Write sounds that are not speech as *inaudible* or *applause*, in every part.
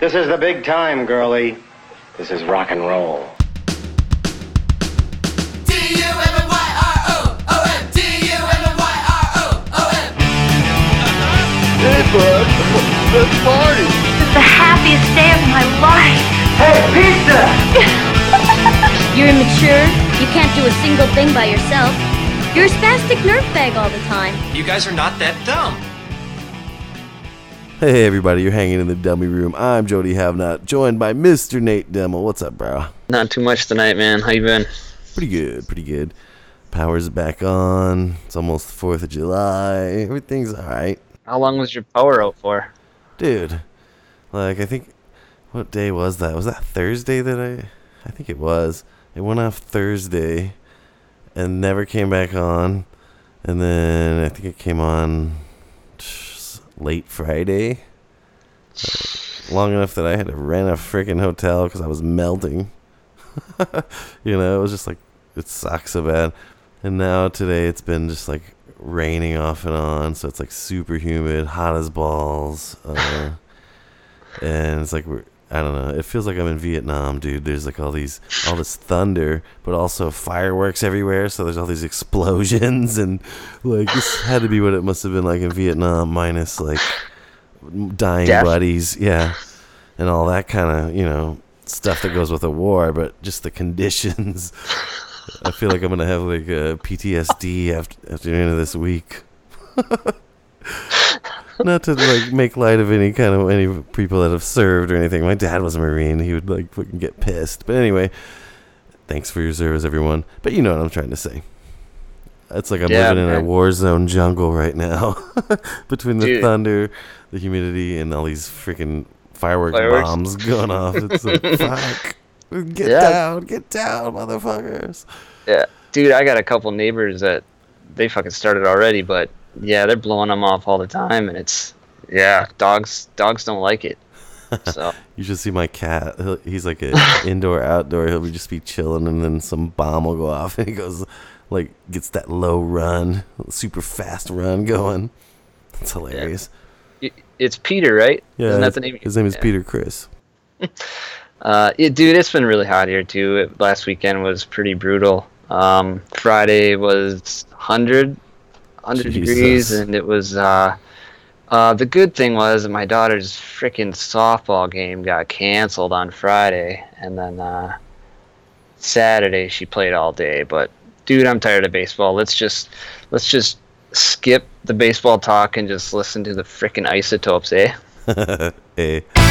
This is the big time, girlie. This is rock and roll. Hey, bud. Let's party. It's the happiest day of my life. Hey, pizza! *laughs* You're immature. You can't do a single thing by yourself. You're a spastic nerve bag all the time. You guys are not that dumb. Hey, everybody. You're hanging in the dummy room. I'm Jody Havnot, joined by Mr. Nate Demo. What's up, bro? Not too much tonight, man. How you been? Pretty good. Pretty good. Power's back on. It's almost the 4th of July. Everything's all right. How long was your power out for? Dude, like, I think, what day was that? Was that Thursday that I, I think it was. It went off Thursday and never came back on. And then I think it came on late Friday. Long enough that I had to rent a freaking hotel because I was melting. *laughs* you know, it was just like, it sucks so bad. And now today it's been just like raining off and on, so it's like super humid, hot as balls. Uh, *laughs* and it's like we're I don't know. It feels like I'm in Vietnam, dude. There's like all these all this thunder, but also fireworks everywhere. So there's all these explosions *laughs* and like this had to be what it must have been like in Vietnam, minus like dying Death. buddies, yeah, and all that kind of you know stuff that goes with a war. But just the conditions. *laughs* I feel like I'm gonna have like a PTSD after after the end of this week. *laughs* Not to like make light of any kind of any people that have served or anything. My dad was a Marine. He would like fucking get pissed. But anyway, thanks for your service, everyone. But you know what I'm trying to say. It's like I'm Yeah, living in a war zone jungle right now, *laughs* between the Dude. thunder, the humidity, and all these freaking fireworks, Fireworks. bombs going off. It's like *laughs* fuck. Get Yeah. down, get down, motherfuckers. Yeah, dude, I got a couple neighbors that they fucking started already, but yeah, they're blowing them off all the time, and it's yeah, dogs dogs don't like it. So *laughs* You should see my cat. He'll, he's like a *laughs* indoor outdoor. He'll just be chilling, and then some bomb will go off, *laughs* and he goes like gets that low run, super fast run going. It's hilarious. it, it's Peter, right? Yeah, Isn't that his, the name? his name is Yeah. Peter Chris. Uh, it, dude, it's been really hot here too. It, last weekend was pretty brutal. Um, Friday was 100, 100 degrees, and it was. Uh, uh, the good thing was my daughter's freaking softball game got canceled on Friday, and then uh, Saturday she played all day. But dude, I'm tired of baseball. Let's just let's just skip the baseball talk and just listen to the freaking isotopes, eh? hey. *laughs*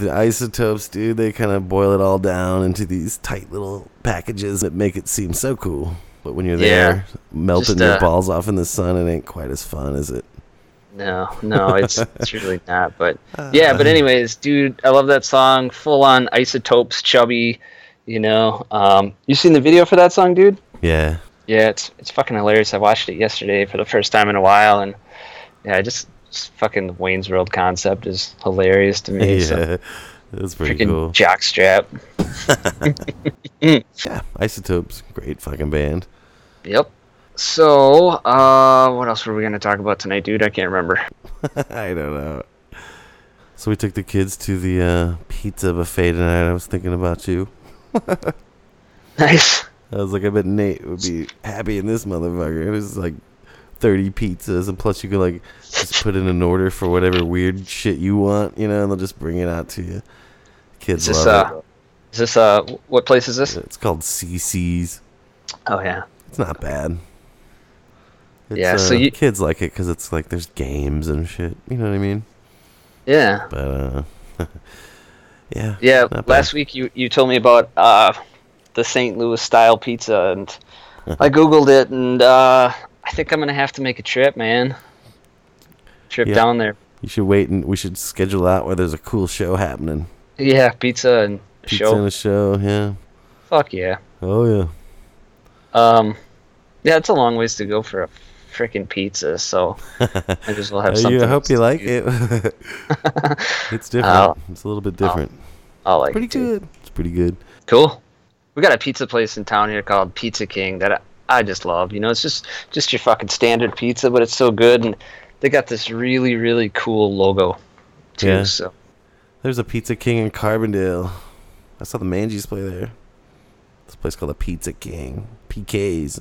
the isotopes, dude. They kind of boil it all down into these tight little packages that make it seem so cool. But when you're Yeah. there, melting Just, your uh, balls off in the sun, it ain't quite as fun, is it? No, no, it's *laughs* it's really not. But *laughs* yeah, but anyways, dude, I love that song. Full on isotopes, chubby. You know, um, you seen the video for that song, dude? Yeah. Yeah, it's it's fucking hilarious. I watched it yesterday for the first time in a while, and yeah, I just fucking Wayne's World concept is hilarious to me. *laughs* So Yeah. That's pretty freaking cool. jockstrap. *laughs* *laughs* Yeah. Isotopes, great fucking band. Yep. So, uh, what else were we gonna talk about tonight, dude? I can't remember. I don't know. So we took the kids to the uh, pizza buffet tonight. I was thinking about you. Nice. I was like, I bet Nate would be happy in this motherfucker. It was like 30 pizzas, and plus you can like just put in an order for whatever weird shit you want, you know, and they'll just bring it out to you. Kids Is this love uh, is this uh, what place is this? It's called CC's. Oh yeah. It's not bad. It's, Yeah, so uh, you- kids like it because it's like there's games and shit. You know what I mean? Yeah. But uh, *laughs* yeah, Yeah, bad. last week you, you told me about uh, the St. Louis style pizza, and *laughs* I googled it, and uh, I think I'm gonna have to make a trip, man. Trip Yeah. down there. You should wait and we should schedule out where there's a cool show happening. Yeah, pizza and Pizza show. and a show, yeah. Fuck yeah. Oh yeah. Um, yeah, it's a long ways to go for a freaking pizza, so I just will have something. you, I hope you like do. it. *laughs* it's different. I'll- it's a little bit different. I like pretty it, too. good. It's pretty good. Cool. We got a pizza place in town here called Pizza King that I, just love. You know, it's just just your fucking standard pizza, but it's so good, and they got this really really cool logo too. Yeah. So There's a Pizza King in Carbondale. I saw the Manges play there. This place called the Pizza King. PKs.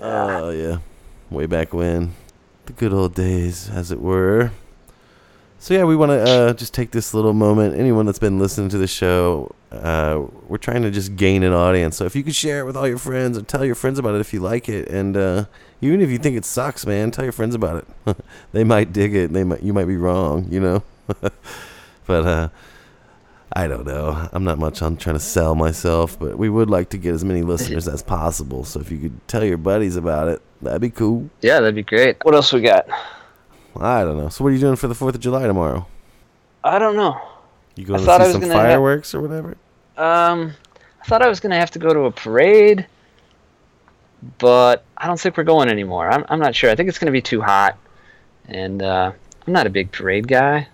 Ah. Oh yeah. Way back when. The good old days, as it were. So yeah, we want to uh, just take this little moment. Anyone that's been listening to the show, uh, we're trying to just gain an audience. So if you could share it with all your friends, and tell your friends about it if you like it, and uh, even if you think it sucks, man, tell your friends about it. *laughs* they might dig it. They might. You might be wrong. You know. *laughs* but uh, I don't know. I'm not much on trying to sell myself, but we would like to get as many listeners as possible. So if you could tell your buddies about it, that'd be cool. yeah, that'd be great. What else we got? I don't know. So what are you doing for the Fourth of July tomorrow? I don't know. You going I to see was some fireworks or whatever? Um, I thought I was gonna have to go to a parade, but I don't think we're going anymore. I'm I'm not sure. I think it's gonna be too hot, and uh, I'm not a big parade guy,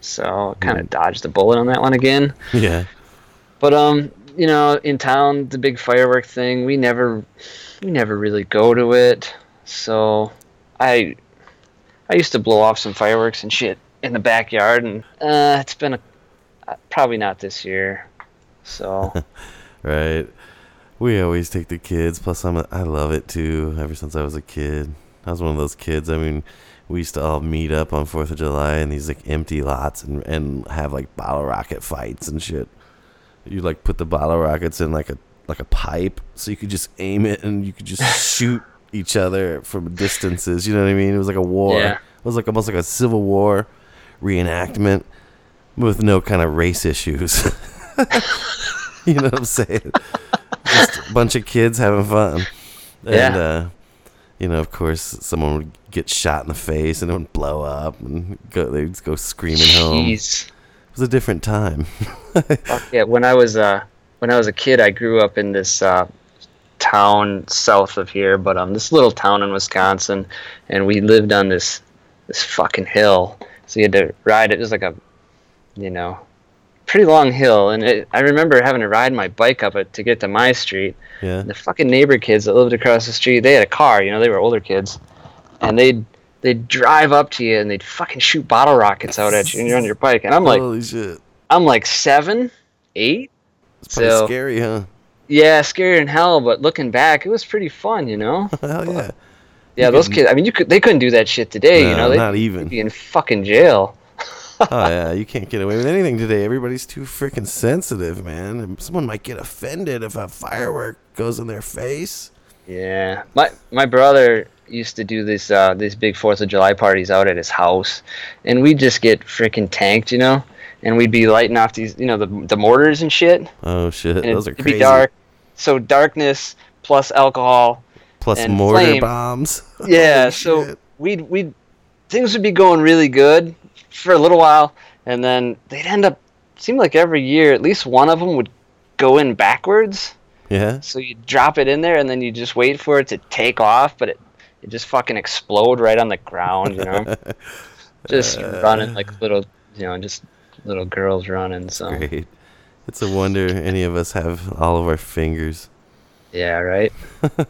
so kind of dodged the bullet on that one again. *laughs* Yeah. But um, you know, in town, the big firework thing, we never, we never really go to it. So, I, I used to blow off some fireworks and shit in the backyard, and uh, it's been a, uh, probably not this year. So, *laughs* Right. We always take the kids. Plus, I'm a, I love it too. Ever since I was a kid, I was one of those kids. I mean, we used to all meet up on Fourth of July in these like empty lots and and have like bottle rocket fights and shit. You like put the bottle rockets in like a like a pipe, so you could just aim it and you could just *laughs* shoot each other from distances. You know what I mean? It was like a war. Yeah. It was like almost like a civil war reenactment with no kind of race issues. *laughs* you know what I'm saying? Just a bunch of kids having fun. And, Yeah. uh, you know, of course, someone would get shot in the face and it would blow up and go, they'd go screaming home. It was a different time. *laughs* Yeah, when I was uh when I was a kid, I grew up in this uh, town south of here, but um this little town in Wisconsin, and we lived on this this fucking hill. So you had to ride it. It was like a, you know, pretty long hill, and it, I remember having to ride my bike up it to get to my street. yeah. The fucking neighbor kids that lived across the street, they had a car. You know, they were older kids, and they'd they'd drive up to you and they'd fucking shoot bottle rockets out at you, and you're on your bike. And I'm like, Holy shit. I'm like seven, eight. It's pretty So- scary, huh? Yeah, scary in hell, but looking back, it was pretty fun, you know. *laughs* Hell yeah. Yeah, those could- kids. I mean, you could they couldn't do that shit today, you know. They'd not even. be in fucking jail. *laughs* oh yeah, you can't get away with anything today. Everybody's too freaking sensitive, man. Someone might get offended if a firework goes in their face. Yeah, my my brother, used to do this uh, these big Fourth of July parties out at his house, and we'd just get freaking tanked, you know, and we'd be lighting off these, you know, the the mortars and shit. Oh shit, And those are it'd crazy. be dark, so darkness plus alcohol. Plus mortar flame. bombs. *laughs* Yeah, Holy so shit. we'd we'd things would be going really good for a little while, and then they'd end up. Seemed like every year, at least one of them would go in backwards. Yeah. So you drop it in there, and then you just wait for it to take off, but it it just fucking explode right on the ground, you know. *laughs* just uh, running like little, you know, just little girls running. So Great. It's a wonder any of us have all of our fingers. yeah, right. *laughs*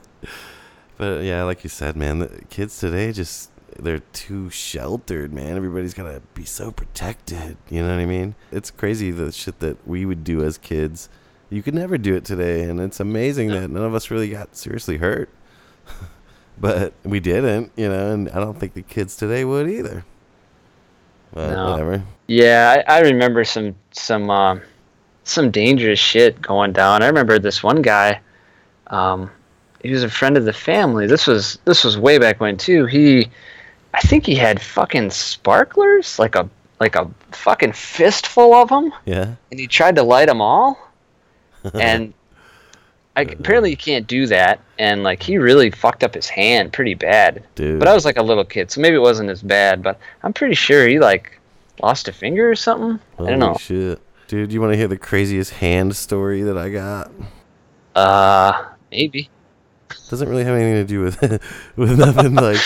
But yeah, like you said, man, the kids today just they're too sheltered, man. Everybody's gotta be so protected. You know what I mean? It's crazy the shit that we would do as kids. You could never do it today, and it's amazing that none of us really got seriously hurt. *laughs* but we didn't, you know, and I don't think the kids today would either. But No. whatever. Yeah, I, I remember some some um, some dangerous shit going down. I remember this one guy. Um, he was a friend of the family. This was this was way back when too. He, I think he had fucking sparklers, like a like a fucking fistful of them, Yeah. and he tried to light them all. *laughs* And I, apparently you can't do that. And like he really fucked up his hand pretty bad. Dude. But I was like a little kid, so maybe it wasn't as bad. But I'm pretty sure he like lost a finger or something. I don't know. shit. Dude, you want to hear the craziest hand story that I got? Uh, maybe. Doesn't really have anything to do with *laughs* with nothing like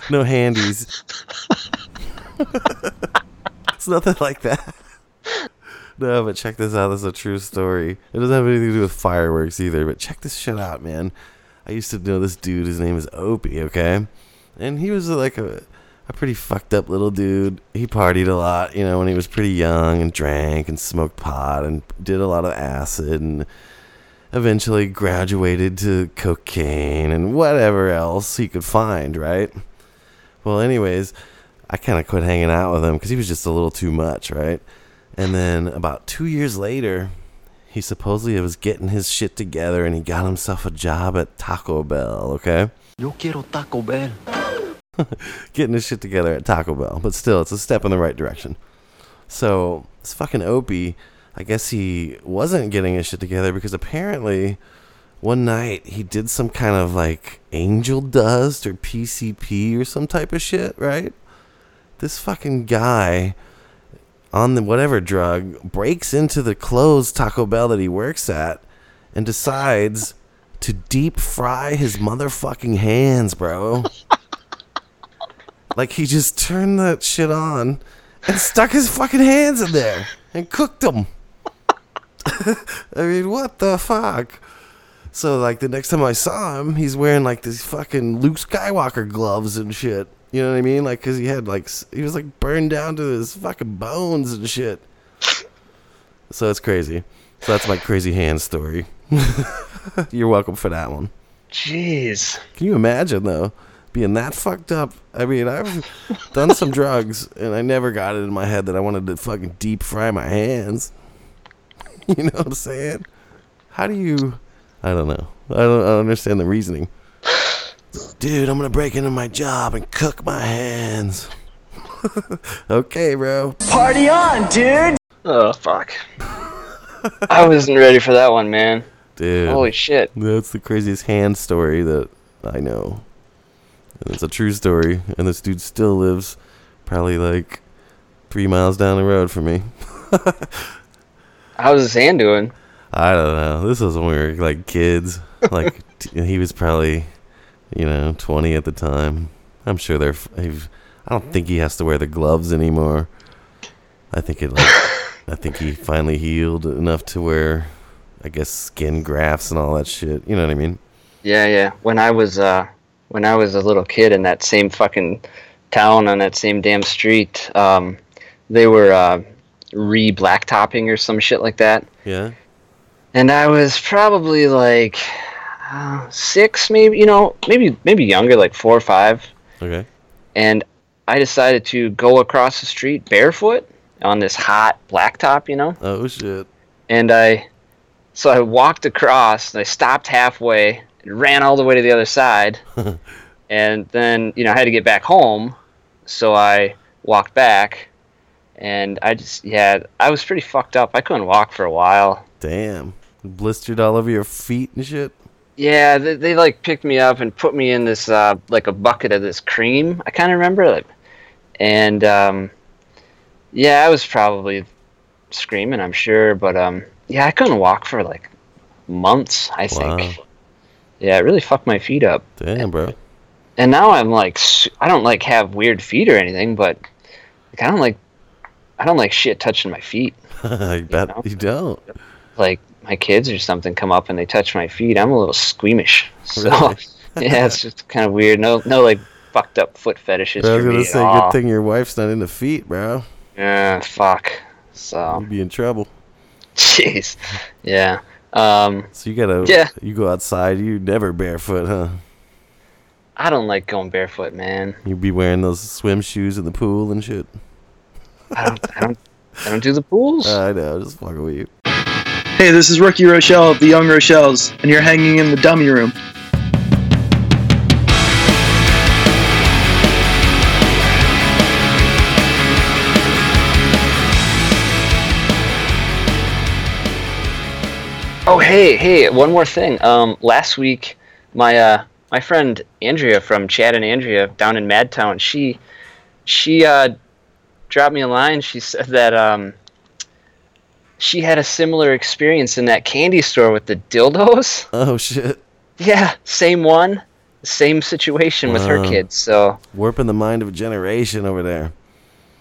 *laughs* no handies. *laughs* it's nothing like that. No, but check this out. This is a true story. It doesn't have anything to do with fireworks either. But check this shit out, man. I used to know this dude. His name is Opie. Okay, and he was like a a pretty fucked up little dude. He partied a lot, you know, when he was pretty young and drank and smoked pot and did a lot of acid and eventually graduated to cocaine and whatever else he could find, right? Well, anyways, I kind of quit hanging out with him because he was just a little too much, right? And then about two years later, he supposedly was getting his shit together and he got himself a job at Taco Bell, okay? Yo quiero Taco Bell. *laughs* getting his shit together at Taco Bell, but still, it's a step in the right direction. So this fucking Opie, I guess he wasn't getting his shit together because apparently one night he did some kind of like angel dust or PCP or some type of shit, right? This fucking guy on the whatever drug breaks into the closed Taco Bell that he works at and decides to deep fry his motherfucking hands, bro. *laughs* Like he just turned that shit on and stuck his fucking hands in there and cooked them. *laughs* I mean, what the fuck? So like the next time I saw him, he's wearing like these fucking Luke Skywalker gloves and shit. You know what I mean? Like, cause he had like he was like burned down to his fucking bones and shit. So it's crazy. So that's my crazy hand story. *laughs* You're welcome for that one. Jeez. Can you imagine though, being that fucked up? I mean, I've done some drugs and I never got it in my head that I wanted to fucking deep fry my hands. *laughs* You know what I'm saying? How do you? I don't know. I don't, I don't understand the reasoning. Dude, I'm gonna break into my job and cook my hands. *laughs* okay, bro. Party on, dude! Oh fuck. I wasn't ready for that one, man. Dude, Holy shit. that's the craziest hand story that I know. And it's a true story, and this dude still lives probably like three miles down the road from me. *laughs* How's his hand doing? I don't know. This was when we were like kids. Like *laughs* t- he was probably, you know, twenty at the time. I'm sure they're. I don't think he has to wear the gloves anymore. I think it. Like, *laughs* I think he finally healed enough to wear, I guess, skin grafts and all that shit. You know what I mean? Yeah, yeah. When I was uh when I was a little kid in that same fucking town on that same damn street, um they were uh re blacktopping or some shit like that. Yeah. And I was probably like uh, 6 maybe, you know, maybe maybe younger like 4 or 5 Okay. and I decided to go across the street barefoot on this hot blacktop, you know. Oh shit. and I so I walked across and I stopped halfway ran all the way to the other side *laughs* and then you know I had to get back home, so I walked back, and I just yeah I was pretty fucked up. I couldn't walk for a while. Damn. Blistered all over your feet and shit. Yeah, they, they like picked me up and put me in this uh, like a bucket of this cream. I kind of remember it, and um, yeah, I was probably screaming. I'm sure, but um, yeah, I couldn't walk for like months. I think. Yeah, it really fucked my feet up. Damn, bro. And now I'm like, I don't like have weird feet or anything, but like, I don't like, I don't like shit touching my feet. *laughs* I bet know? you don't. Like my kids or something come up and they touch my feet, I'm a little squeamish. *laughs* So Really? *laughs* yeah, it's just kind of weird. No, no, like fucked up foot fetishes I was for gonna say, good thing your wife's not into feet, bro. Yeah, fuck. So, You'd be in trouble. jeez, yeah. Um, So you gotta, Yeah. you go outside. You never barefoot, huh? I don't like going barefoot, man. You'd be wearing those swim shoes in the pool and shit. I don't, I don't, I don't do the pools. *laughs* I know, just fucking with you. Hey, this is Rookie Rochelle of the Young Rochelles, and you're hanging in the dummy room. Oh, hey, hey, one more thing. Um, last week, my uh, my friend Andrea from Chad and Andrea down in Madtown, she she uh, dropped me a line. She said that um, she had a similar experience in that candy store with the dildos. *laughs* Oh shit, Yeah, same one, same situation with her kids. So warping the mind of a generation over there.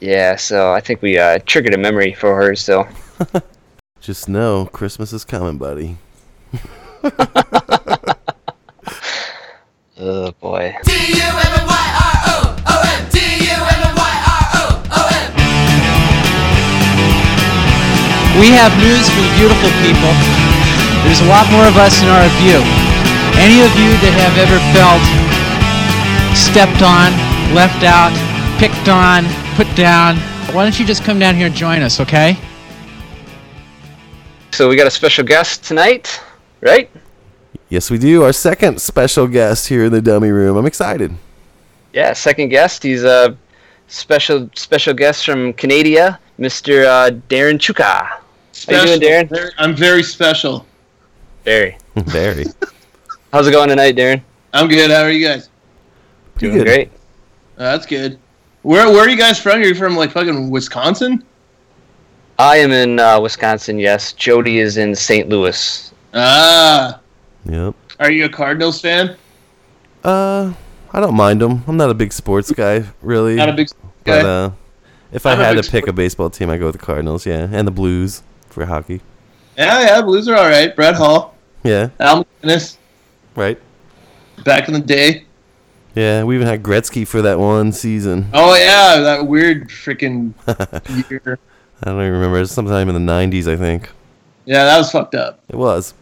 yeah, so I think we uh, triggered a memory for her. So *laughs* Just know Christmas is coming, buddy. *laughs* oh boy. We have news for the beautiful people. There's a lot more of us in our view. Any of you that have ever felt stepped on, left out, picked on, put down, why don't you just come down here and join us, okay? So we got a special guest tonight, right? Yes, we do. Our second special guest here in the dummy room. I'm excited. Yeah, second guest. He's a special special guest from Canada, Mr. Uh, Darren Chewka. How you doing, Darren? Very- I'm very special. Very. *laughs* Very. How's it going tonight, Darren? I'm good. How are you guys? Pretty Doing good. great. Uh, that's good. Where Where are you guys from? You're from like fucking Wisconsin? I am in uh, Wisconsin. Yes, Jody is in St. Louis. Ah. Yep. Are you a Cardinals fan? Uh, I don't mind them. I'm not a big sports guy, really. Not a big But guy. uh, if I I'm a had to big pick a baseball team, I go with the Cardinals. Yeah, and the Blues for hockey. yeah, yeah. Blues are all right. Brett Hull, Yeah. Al MacInnis, Right. back in the day. Yeah, we even had Gretzky for that one season. Oh yeah, that weird freaking *laughs* year. I don't even remember. It was sometime in the '90s, I think. Yeah, that was fucked up. It was.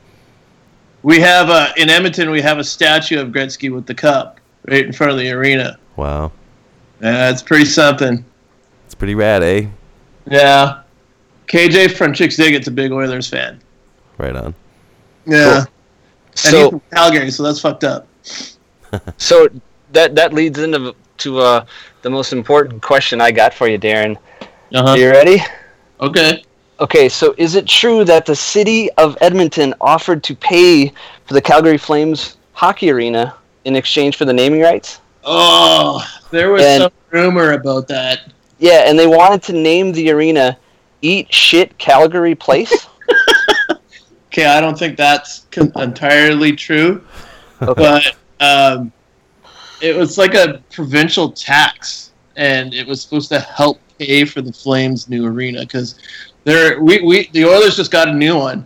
We have uh, in Edmonton. We have a statue of Gretzky with the cup right in front of the arena. Wow. Yeah, it's pretty something. It's pretty rad, eh? Yeah. KJ from Chixdiggit's a big Oilers fan. Right on. Yeah. And he's So, from Calgary, so that's fucked up. *laughs* so that that leads into to uh, the most important question I got for you, Darren. Uh-huh. Are you ready? Okay. Okay, so is it true that the city of Edmonton offered to pay for the Calgary Flames hockey arena in exchange for the naming rights? Oh, there was And- some rumor about that. Yeah, and they wanted to name the arena Eat Shit Calgary Place. *laughs* Okay, I don't think that's entirely true, but um, it was like a provincial tax, and it was supposed to help pay for the Flames' new arena because there we, we the Oilers just got a new one.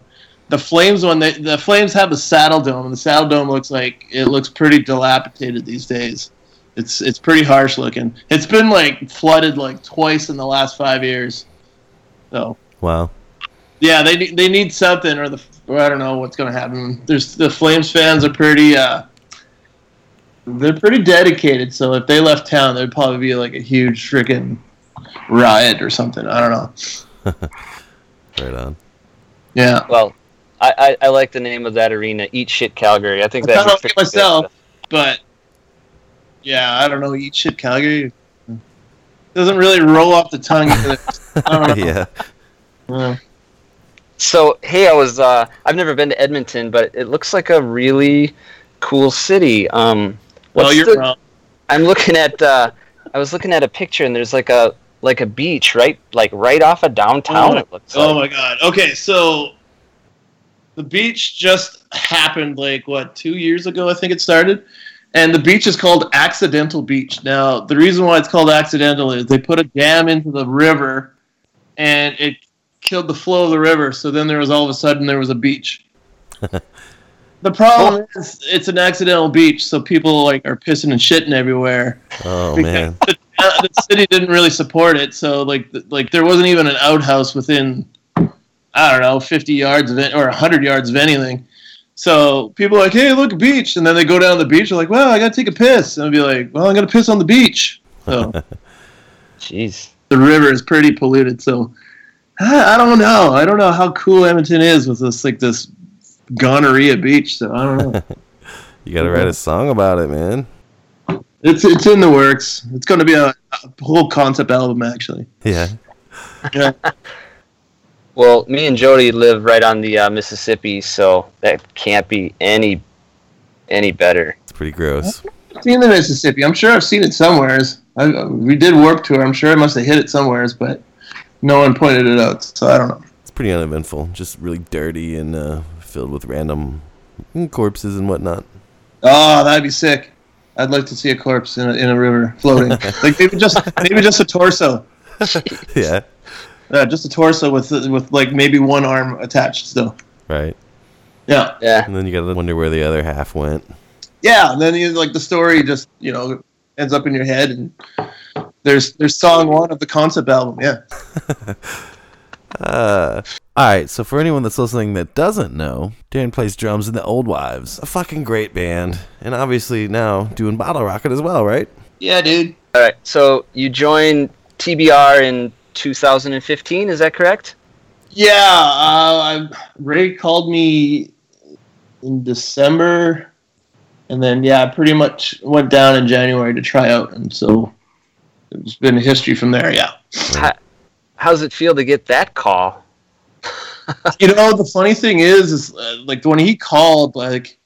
The Flames one, they, the Flames have the Saddle Dome, and the Saddle Dome looks like it looks pretty dilapidated these days. It's it's pretty harsh looking. It's been like flooded like twice in the last five years. So Wow. yeah, they need- they need something, or the or I don't know what's gonna happen. There's the Flames fans are pretty uh, they're pretty dedicated. So if they left town, there'd probably be like a huge freaking riot or something. I don't know. *laughs* Right on. Yeah, well, I, I, I like the name of that arena, Eat Shit Calgary. I think I that thought of it myself, but yeah, I don't know. Eat shit, Calgary. Doesn't really roll off the tongue. Either. I don't *laughs* know. yeah. Uh, So hey, I was uh, I've never been to Edmonton, but it looks like a really cool city. Um, well, you're the- wrong. I'm looking at uh, I was looking at a picture and there's like a like a beach right like right off of downtown. Oh, it looks Oh like. my god. Okay, so the beach just happened like what two years ago? I think it started, and the beach is called Accidental Beach. Now, the reason why it's called accidental is they put a dam into the river, and it killed the flow of the river. So then there was all of a sudden there was a beach. *laughs* the problem is it's an accidental beach, so people like are pissing and shitting everywhere Oh because man. The, city didn't really support it. So like like there wasn't even an outhouse within I don't know 50 yards of it or 100 yards of anything. So people are like, hey, look, beach, and then they go down to the beach. They're like, well, I gotta take a piss, and I'd be like, well, I'm gonna piss on the beach. So *laughs* Jeez. the river is pretty polluted. So I, I don't know. I don't know how cool Edmonton is with this like this gonorrhea beach. So I don't know. *laughs* You gotta write a song about it, man. It's it's in the works. It's gonna be a, a whole concept album actually. Yeah. Yeah. *laughs* Well, me and Jody live right on the uh, Mississippi, so that can't be any any better. It's pretty gross. seen the Mississippi. I'm sure I've seen it somewheres. I, we did Warp Tour. I'm sure I must have hit it somewheres, but no one pointed it out. So I don't know. It's pretty uneventful. Just really dirty and uh, filled with random corpses and whatnot. Oh, that'd be sick. I'd like to see a corpse in a, in a river floating. *laughs* like maybe just maybe just a torso. *laughs* Yeah. Yeah, just a torso with with like maybe one arm attached still. Right. Yeah, Yeah. And then you gotta wonder where the other half went. yeah. And then you like the story just you know ends up in your head, and there's there's song one of the concept album. Yeah. *laughs* Uh, all right. So for anyone that's listening that doesn't know, Dan plays drums in the Old Wives, a fucking great band, and obviously now doing Bottle Rocket as well, right? Yeah, dude. All right. So you joined TBR in 2015, is that correct? Yeah, uh, I, Ray called me in December, and then yeah, I pretty much went down in January to try out, and so it's been history from there. Yeah, How, how's it feel to get that call? you know the funny thing is, is uh, like when he called, like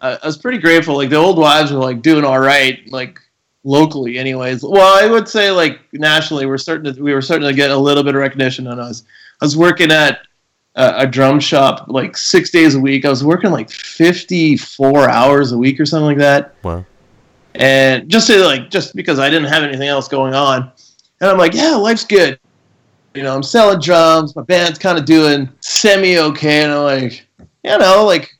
I, I was pretty grateful. Like the old wives were like doing all right, like locally, anyways. Well, I would say like nationally, we're starting to we were starting to get a little bit of recognition on us. I was working at a, a drum shop like six days a week. I was working like fifty four hours a week or something like that, Wow. and just to like just because I didn't have anything else going on, and I'm like, yeah, life's good. You know, I'm selling drums. My band's kind of doing semi okay, and I'm like, you know, like,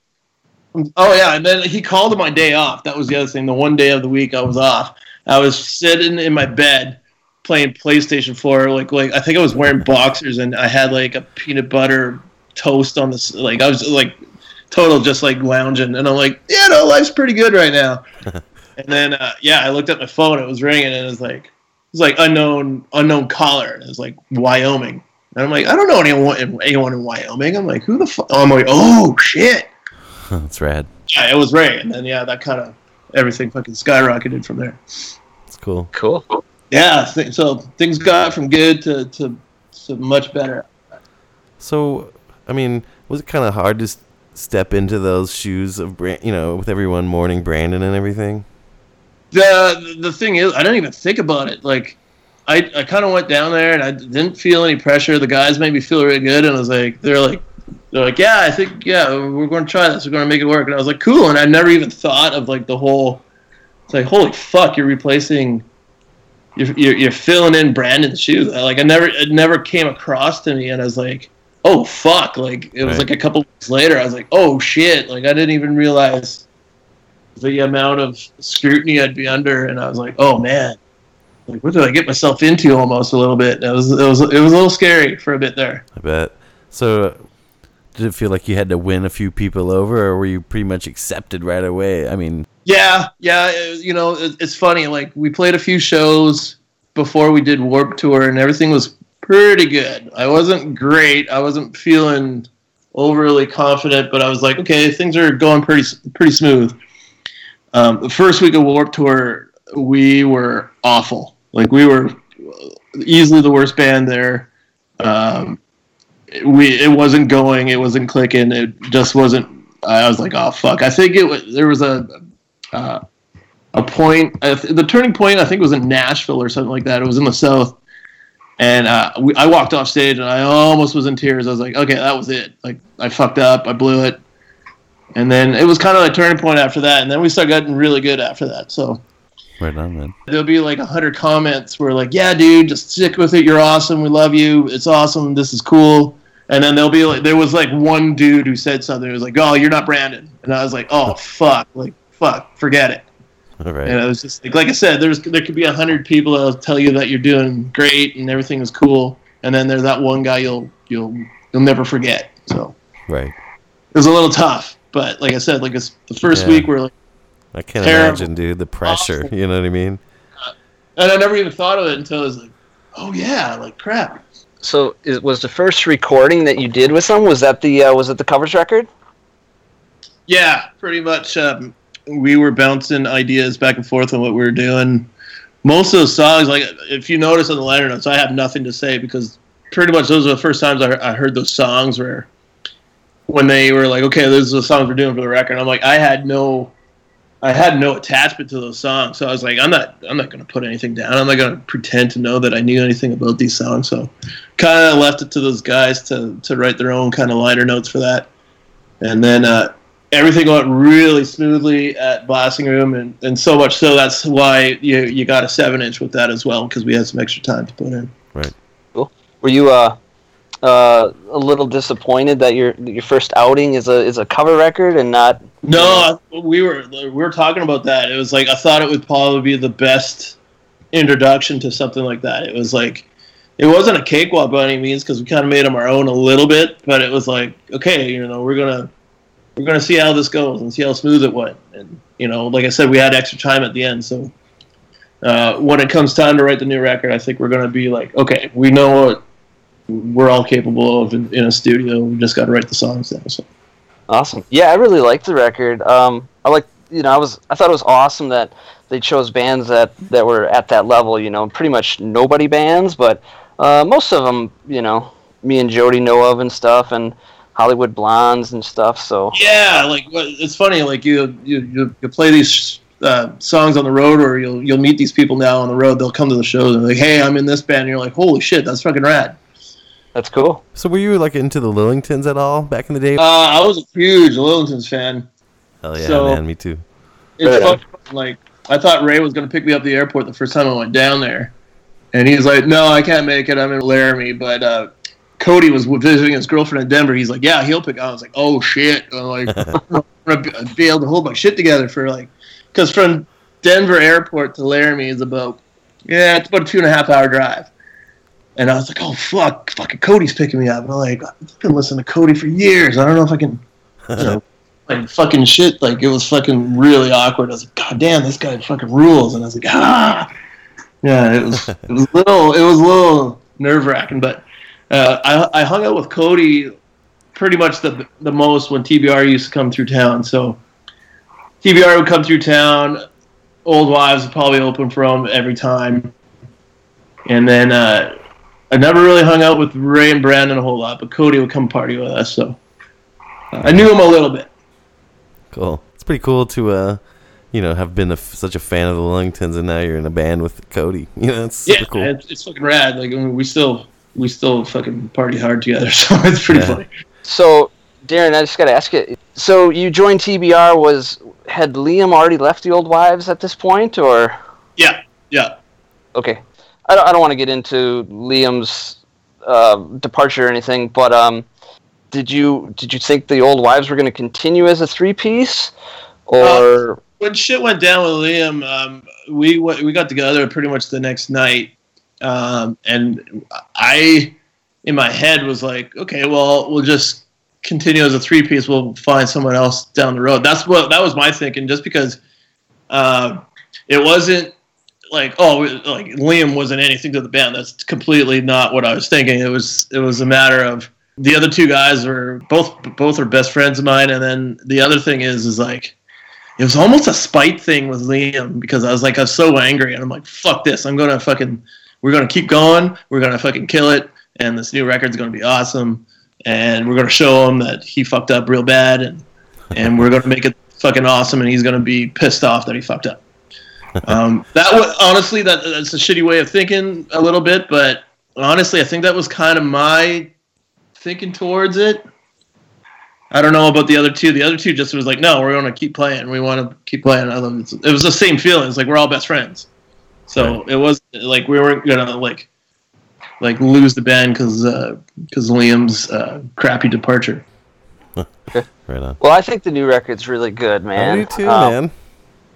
oh yeah. And then he called on my day off. That was the other thing. The one day of the week I was off, I was sitting in my bed playing PlayStation 4. Like, like I think I was wearing boxers, and I had like a peanut butter toast on this. Like, I was like total just like lounging, and I'm like, yeah, no, life's pretty good right now. *laughs* and then uh, yeah, I looked at my phone. It was ringing, and it was like was like unknown unknown caller. And it was like Wyoming. And I'm like, I don't know anyone anyone in Wyoming. I'm like, who the fuck? I'm like, oh shit. *laughs* That's rad. Yeah, it was Ray, and then yeah, that kind of everything fucking skyrocketed from there. It's cool. Cool. Yeah, th- so things got from good to to, to much better. So, I mean, was it kind of hard to s- step into those shoes of, Bran- you know, with everyone mourning Brandon and everything? The the thing is, I didn't even think about it. Like, I I kind of went down there and I didn't feel any pressure. The guys made me feel really good, and I was like, they're like, they're like, yeah, I think yeah, we're going to try this. We're going to make it work. And I was like, cool. And I never even thought of like the whole. It's like, holy fuck, you're replacing. You're, you're, you're filling in Brandon's shoes. Like I never, it never came across to me, and I was like, oh fuck. Like it was Right. like a couple weeks later, I was like, oh shit. Like I didn't even realize the amount of scrutiny I'd be under, and I was like, "Oh man, like what did I get myself into?" Almost a little bit. It was it was it was a little scary for a bit there. I bet. So, did it feel like you had to win a few people over, or were you pretty much accepted right away? I mean, Yeah, yeah. it- you know, it, it's funny. Like we played a few shows before we did Warp Tour, and everything was pretty good. I wasn't great. I wasn't feeling overly confident, but I was like, okay, things are going pretty pretty smooth. Um, the first week of Warp Tour, we were awful. Like we were easily the worst band there. Um, we it wasn't going, it wasn't clicking, it just wasn't. I was like, oh fuck. I think it was there was a uh, a point. Uh, the turning point I think was in Nashville or something like that. It was in the south, and uh, we, I walked off stage and I almost was in tears. I was like, okay, that was it. Like I fucked up, I blew it, and then it was kind of a turning point after that. And then we started getting really good after that. So Right on, man. there'll be like a hundred comments where like, yeah, dude, just stick with it. You're awesome. We love you. It's awesome. This is cool. And then there'll be like, there was like one dude who said something. It was like, oh, you're not Brandon. And I was like, oh, oh fuck, like fuck, forget it. All right. And it was just like, like I said, there's there could be a hundred people that'll tell you that you're doing great and everything is cool, and then there's that one guy you'll you'll you'll never forget. So Right. it was a little tough, but like I said, like it's the first Yeah. week we're like, I can't Terrible. imagine, dude, the pressure. You know what I mean? and I never even thought of it until I was like, oh yeah, like crap. So, it was the first recording that you did with them was that the uh, was it the covers record? Yeah, pretty much. Um, we were bouncing ideas back and forth on what we were doing. Most of those songs, like if you notice on the liner notes, I have nothing to say because pretty much those are the first times I, I heard those songs where when they were like, okay, those are the songs we're doing for the record. I'm like, I had no, I had no attachment to those songs, so I was like, I'm not, I'm not going to put anything down. I'm not going to pretend to know that I knew anything about these songs. So, kind of left it to those guys to to write their own kind of liner notes for that, and then. uh everything went really smoothly at Blasting Room, and, and so much so that's why you you got a seven inch with that as well because we had some extra time to put in. Right. Cool. Were you uh, uh, a little disappointed that your your first outing is a is a cover record and not? No, I- we were we were talking about that. It was like I thought it would probably be the best introduction to something like that. It was like it wasn't a cakewalk by any means because we kind of made them our own a little bit, but it was like okay, you know, we're gonna we're gonna see how this goes and see how smooth it went. And you know, like I said, we had extra time at the end, so uh, when it comes time to write the new record, I think we're gonna be like, okay, we know what we're all capable of in, in a studio. We just got to write the songs now. So. Awesome. Yeah, I really liked the record. Um, I like you know I was I thought it was awesome that they chose bands that that were at that level. You know, pretty much nobody bands, but uh, most of them you know me and Jody know of and stuff, and Hollywood Blondes and stuff. So Yeah, like it's funny. Like you, you, you, you play these uh, songs on the road, or you'll you'll meet these people now on the road. They'll come to the show. They're like, "Hey, I'm in this band." And you're like, "Holy shit, that's fucking rad." That's cool. So were you like into the Lillingtons at all back in the day? Uh, I was a huge Lillingtons fan. Hell yeah, so- man, me too. It's Right on. fun. Like I thought Ray was gonna pick me up at the airport the first time I went down there, and he's like, "No, I can't make it. I'm in Laramie." But uh, Kody was visiting his girlfriend in Denver. He's like, "Yeah, he'll pick." I was like, "Oh shit!" I'm like, *laughs* I'm gonna be- be able to hold my shit together for like, because from Denver airport to Laramie is about yeah, it's about a two and a half hour drive. And I was like, "Oh fuck, fucking Kody's picking me up." And I'm like, I've been listening to Kody for years. I don't know if I can, you know, *laughs* like fucking shit. Like it was fucking really awkward. I was like, God damn, this guy fucking rules. And I was like, ah, yeah, it was it was little it was a little nerve wracking. But uh, I I hung out with Cody pretty much the the most when TBR used to come through town. So TBR would come through town. Old Wives would probably open for him every time. And then uh, I never really hung out with Ray and Brandon a whole lot, but Kody would come party with us. So uh, I knew him a little bit. Cool. It's pretty cool to, uh, you know, have been a f such a fan of the Lillingtons, and now you're in a band with Kody. *laughs* You know, it's super yeah, cool. it's, it's fucking rad. Like I mean, we still we still fucking party hard together, *laughs* so it's pretty Yeah. funny. So Darren, I just got to ask you. So you joined TBR. Was had Liam already left the Old Wives at this point, or Yeah, yeah. okay? I don't, I don't want to get into Liam's uh, departure or anything, but um, did you did you think the Old Wives were going to continue as a three piece, or When shit went down with Liam, um, we we got together pretty much the next night, um, and I, in my head, was like, okay, well, we'll just continue as a three piece. We'll find someone else down the road. That's what that was my thinking. Just because uh, it wasn't like oh like Liam wasn't anything to the band. That's completely not what I was thinking. It was it was a matter of the other two guys were both both are best friends of mine, and then the other thing is is like it was almost a spite thing with Liam because I was like, I was so angry, and I'm like, fuck this, I'm gonna fucking, we're gonna keep going, we're gonna fucking kill it, and this new record's gonna be awesome, and we're gonna show him that he fucked up real bad, and and we're gonna make it fucking awesome, and he's gonna be pissed off that he fucked up. Um, *laughs* that was honestly that that's a shitty way of thinking a little bit, but honestly, I think that was kind of my thinking towards it. I don't know about the other two. The other two just was like, no, we're going to keep playing. We want to keep playing. I love it. It was the same feeling. It's like we're all best friends. So it was like we weren't gonna like like lose the band because because Liam's uh, crappy departure. *laughs* Right on. Well, I think the new record's really good, man. I do too, Um, man.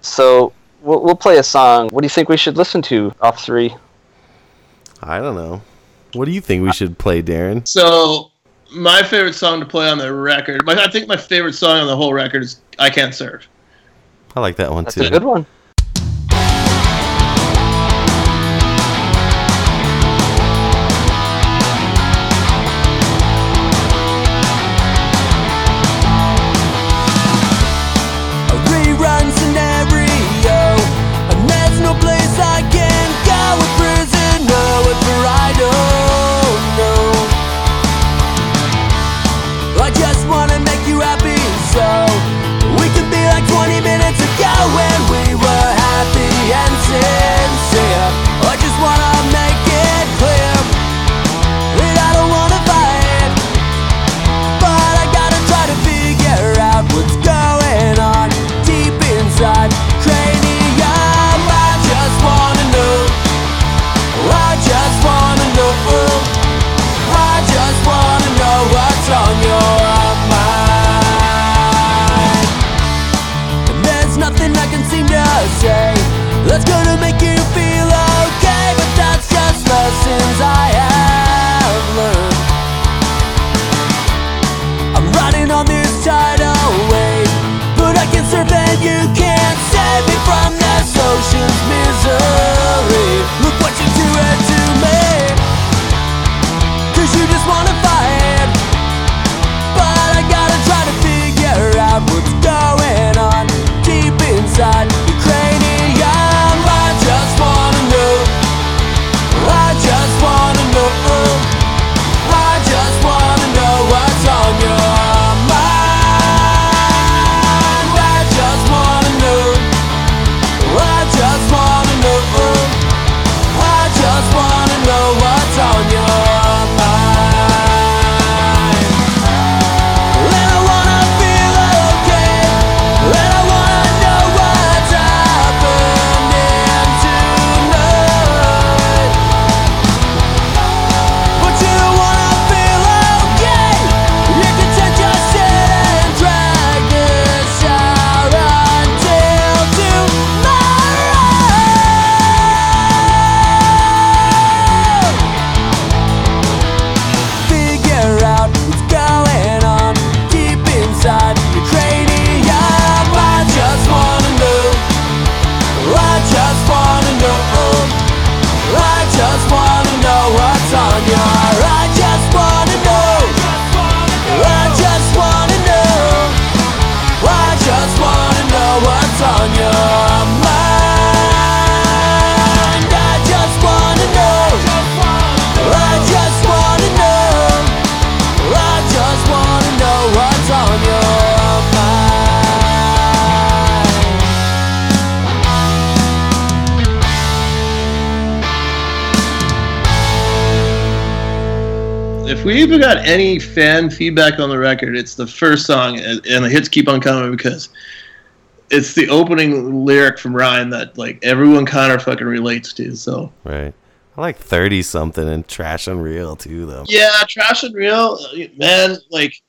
So we'll, we'll play a song. What do you think we should listen to off three? I don't know. What do you think we should play, Darren? So my favorite song to play on the record, my, I think my favorite song on the whole record is "I Can't Serve." I like that one That's too. a good one. We even got any fan feedback on the record, it's the first song, and and the hits keep on coming because it's the opening lyric from Ryan that like everyone kind of fucking relates to. So Right. I like thirty something and trash unreal too, though. yeah, trash and real, man. Like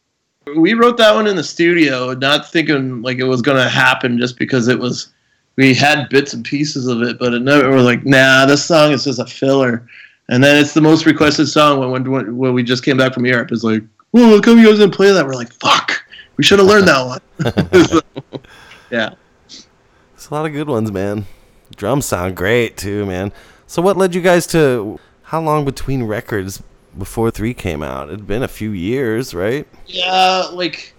we wrote that one in the studio, not thinking like it was gonna happen just because it was. We had bits and pieces of it, but it never. We're like, nah, this song is just a filler. And then it's the most requested song when when, when we just came back from Europe. It's like, well, how come you guys didn't play that? We're like, fuck, we should have learned that one. *laughs* *laughs* yeah. It's a lot of good ones, man. Drums sound great too, man. So what led you guys to how long between records before three came out? It'd been a few years, right? Yeah, like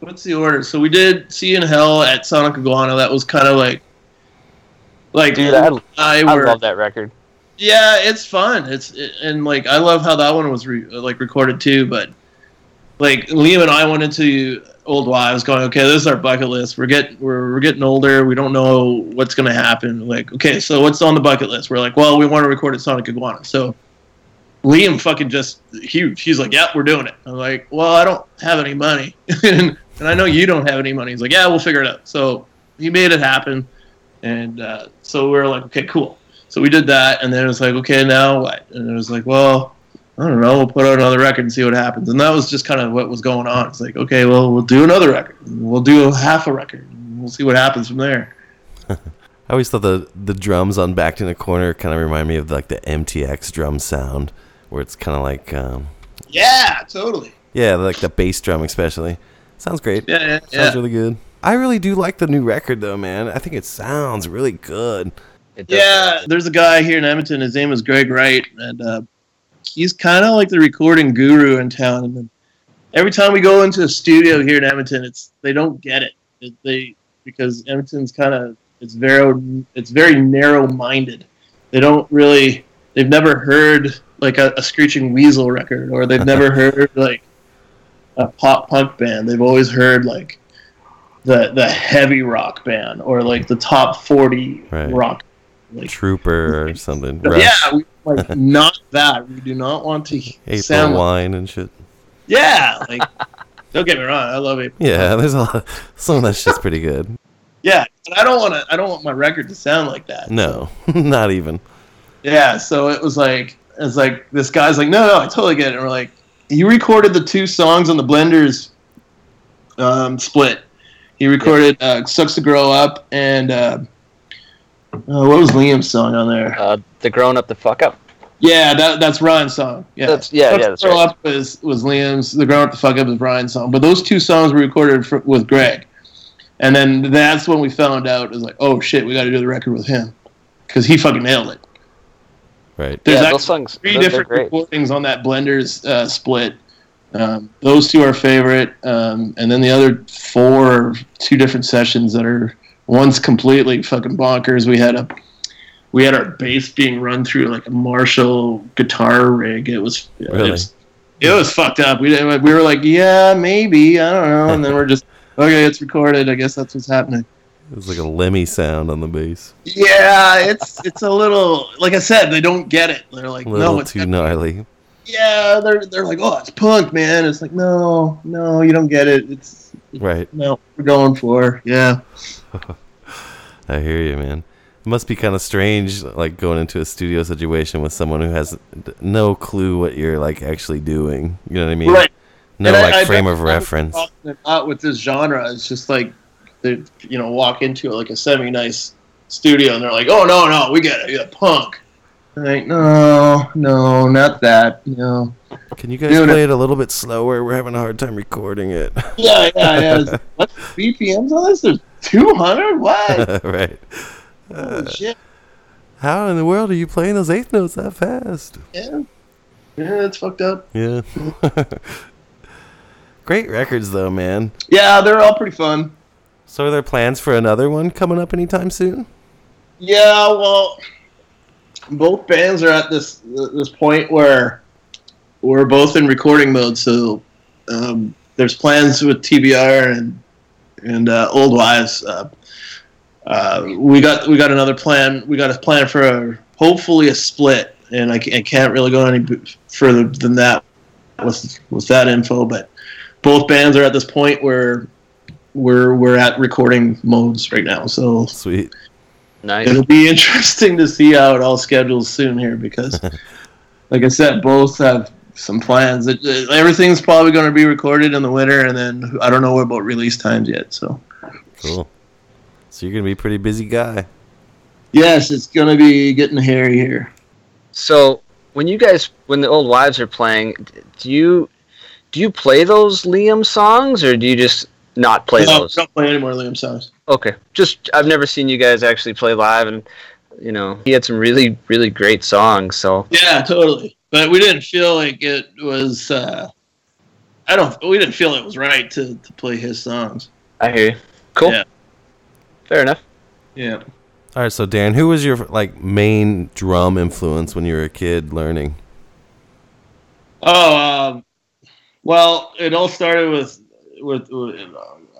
what's the order? So we did See in Hell at Sonic Iguana. That was kind of like, like Dude, I, I, I were, love that record. Yeah, it's fun. It's it, and like I love how that one was re, like recorded too. But like Liam and I went into Old Wives, going, okay, this is our bucket list. We're getting we're, we're getting older. We don't know what's gonna happen. Like, okay, so what's on the bucket list? We're like, well, we want to record at Sonic Iguana. So Liam fucking just he he's like, yeah, we're doing it. I'm like, well, I don't have any money, *laughs* and, and I know you don't have any money. He's like, yeah, we'll figure it out. So he made it happen, and uh, so we are like, okay, cool. So we did that, and then it was like, okay, now what? And it was like, well, I don't know, we'll put out another record and see what happens. And that was just kind of what was going on. It's like, okay, well, we'll do another record. We'll do half a record. And we'll see what happens from there. *laughs* I always thought the the drums on Backed in a Corner kind of remind me of like the MTX drum sound, where it's kind of like, um, Yeah, totally. yeah, like the bass drum especially. Sounds great. Yeah, yeah, Sounds yeah. really good. I really do like the new record though, man. I think it sounds really good. It does. Yeah, there's a guy here in Edmonton. His name is Greg Wright, and uh, he's kind of like the recording guru in town. And every time we go into a studio here in Edmonton, it's they don't get it. It- they because Edmonton's kind of it's very it's very narrow minded. They don't really they've never heard like a, a screeching weasel record, or they've never *laughs* heard like a pop punk band. They've always heard like the the heavy rock band or like the top forty Right. rock. Like, Trooper or *laughs* something. Rush, yeah, we, like *laughs* not that. We do not want to April sound. Like, Wine and shit. yeah, like don't get me wrong, I love April. Yeah, *laughs* there's a lot. Some of that shit's pretty good. Yeah, but I don't want to. I don't want my record to sound like that. No, not even. Yeah, so it was like it's like this guy's like, no, no, I totally get it. And we're like, you recorded the two songs on the Blenders um, split. He recorded uh, "Sucks to Grow Up" and uh, uh, what was Liam's song on there? Uh, the grown up, the fuck up. Yeah, that, that's Ryan's song. Yeah, That's- yeah, Sucks yeah, to that's Grow right. Up was was Liam's. The Grown Up the Fuck Up is Ryan's song. But those two songs were recorded for, with Greg, and then that's when we found out. It was like, oh shit, we got to do the record with him because he fucking nailed it. Right. There's yeah, actually those songs. three they're- they're different recordings on that Blenders uh, split. Um, those two are favorite, um, and then the other four, two different sessions that are one's completely fucking bonkers. We had a we had our bass being run through like a Marshall guitar rig. It was it Really? was, it was fucked up. We didn't- we were like, yeah, maybe I don't know, and then we're just okay, it's recorded. I guess that's what's happening. It was like a Lemmy sound on the bass. Yeah, it's it's a little like I said, they don't get it. They're like, no, it's too gnarly. yeah, they're they're like, oh, it's punk, man. It's like, no, no, you don't get it. It's Right. no, we're going for yeah. *laughs* I hear you, man. It must be kind of strange, like going into a studio situation with someone who has no clue what you're like actually doing. You know what I mean? Right. No And like I frame bet of I reference. a lot with this genre. It's just like they, you know, walk into like a semi nice studio and they're like, oh no, no, we get it, yeah, punk. Like, no, no, not that. No. Can you guys Dude, play it a little bit slower? We're having a hard time recording it. *laughs* Yeah, yeah, yeah. *laughs* It's- What's the BPMs on this? There's 200. What? *laughs* right. Holy uh, shit. How in the world are you playing those eighth notes that fast? Yeah. Yeah, that's fucked up. Yeah. Great records though, man. Yeah, they're all pretty fun. So are there plans for another one coming up anytime soon? Yeah, well, both bands are at this this point where we're both in recording mode. So um, there's plans with TBR and and uh, Old Wives. Uh, uh, we got we got another plan. We got a plan for a, hopefully a split, and I, I can't really go any further than that with with that info. But both bands are at this point where we're we're at recording modes right now. So Sweet. Nice. It'll be *laughs* interesting to see how it all schedules soon here because, *laughs* like I said, both have some plans. It, it- everything's probably going to be recorded in the winter, and then I don't know about release times yet. So, Cool. So you're gonna be a pretty busy guy. yes, it's going to be getting hairy here. So when you guys, when the old wives are playing, do you do you play those Liam songs or do you just not play No, those? don't play any more Liam songs. Okay, just I've never seen you guys actually play live, and you know he had some really really great songs. So Yeah, totally. But we didn't feel like it was. Uh, I don't. We didn't feel it was right to, to play his songs. I hear you. Cool. Yeah. Fair enough. Yeah. All right, so Dan, who was your like main drum influence when you were a kid learning? Oh, um, well, it all started with with. with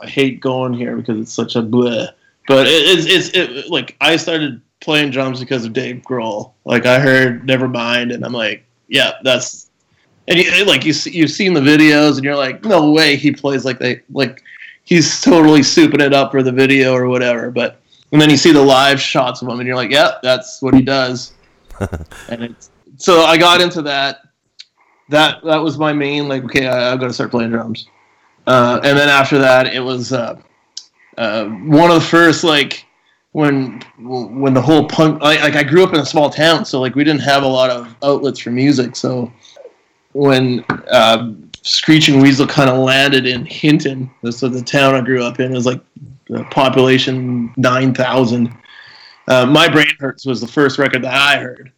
I hate going here because it's such a bleh, but it, it's it's it, like I started playing drums because of Dave Grohl. Like I heard Nevermind, and I'm like, yeah, that's. And you, like you you've seen the videos, and you're like, no way he plays like they like he's totally souping it up for the video or whatever. But and then you see the live shots of him, and you're like, yeah, that's what he does. *laughs* and it's, so I got into that. That that was my main like, okay, I, I've got to start playing drums. Uh, and then after that, it was uh, uh, one of the first like when when the whole punk like, like I grew up in a small town, so like we didn't have a lot of outlets for music. So when uh, Screeching Weasel kind of landed in Hinton, so the town I grew up in, it was like population nine thousand. Uh, My Brain Hurts was the first record that I heard,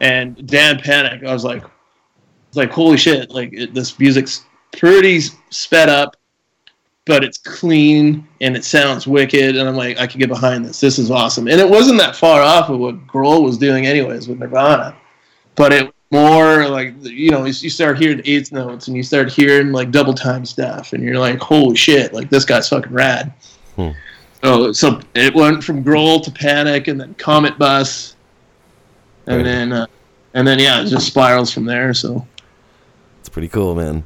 and Dan Panic. I was like, it's like holy shit! Like it, this music's pretty sped up, but it's clean and it sounds wicked. And I'm like, I can get behind this. This is awesome. And it wasn't that far off of what Grohl was doing, anyways, with Nirvana. But it more like you know, you start hearing eighth notes and you start hearing like double time stuff, and you're like, holy shit! Like this guy's fucking rad. Hmm. So, so it went from Grohl to Panic, and then Cometbus, and Right. then uh, and then yeah, it just spirals from there. So It's pretty cool, man.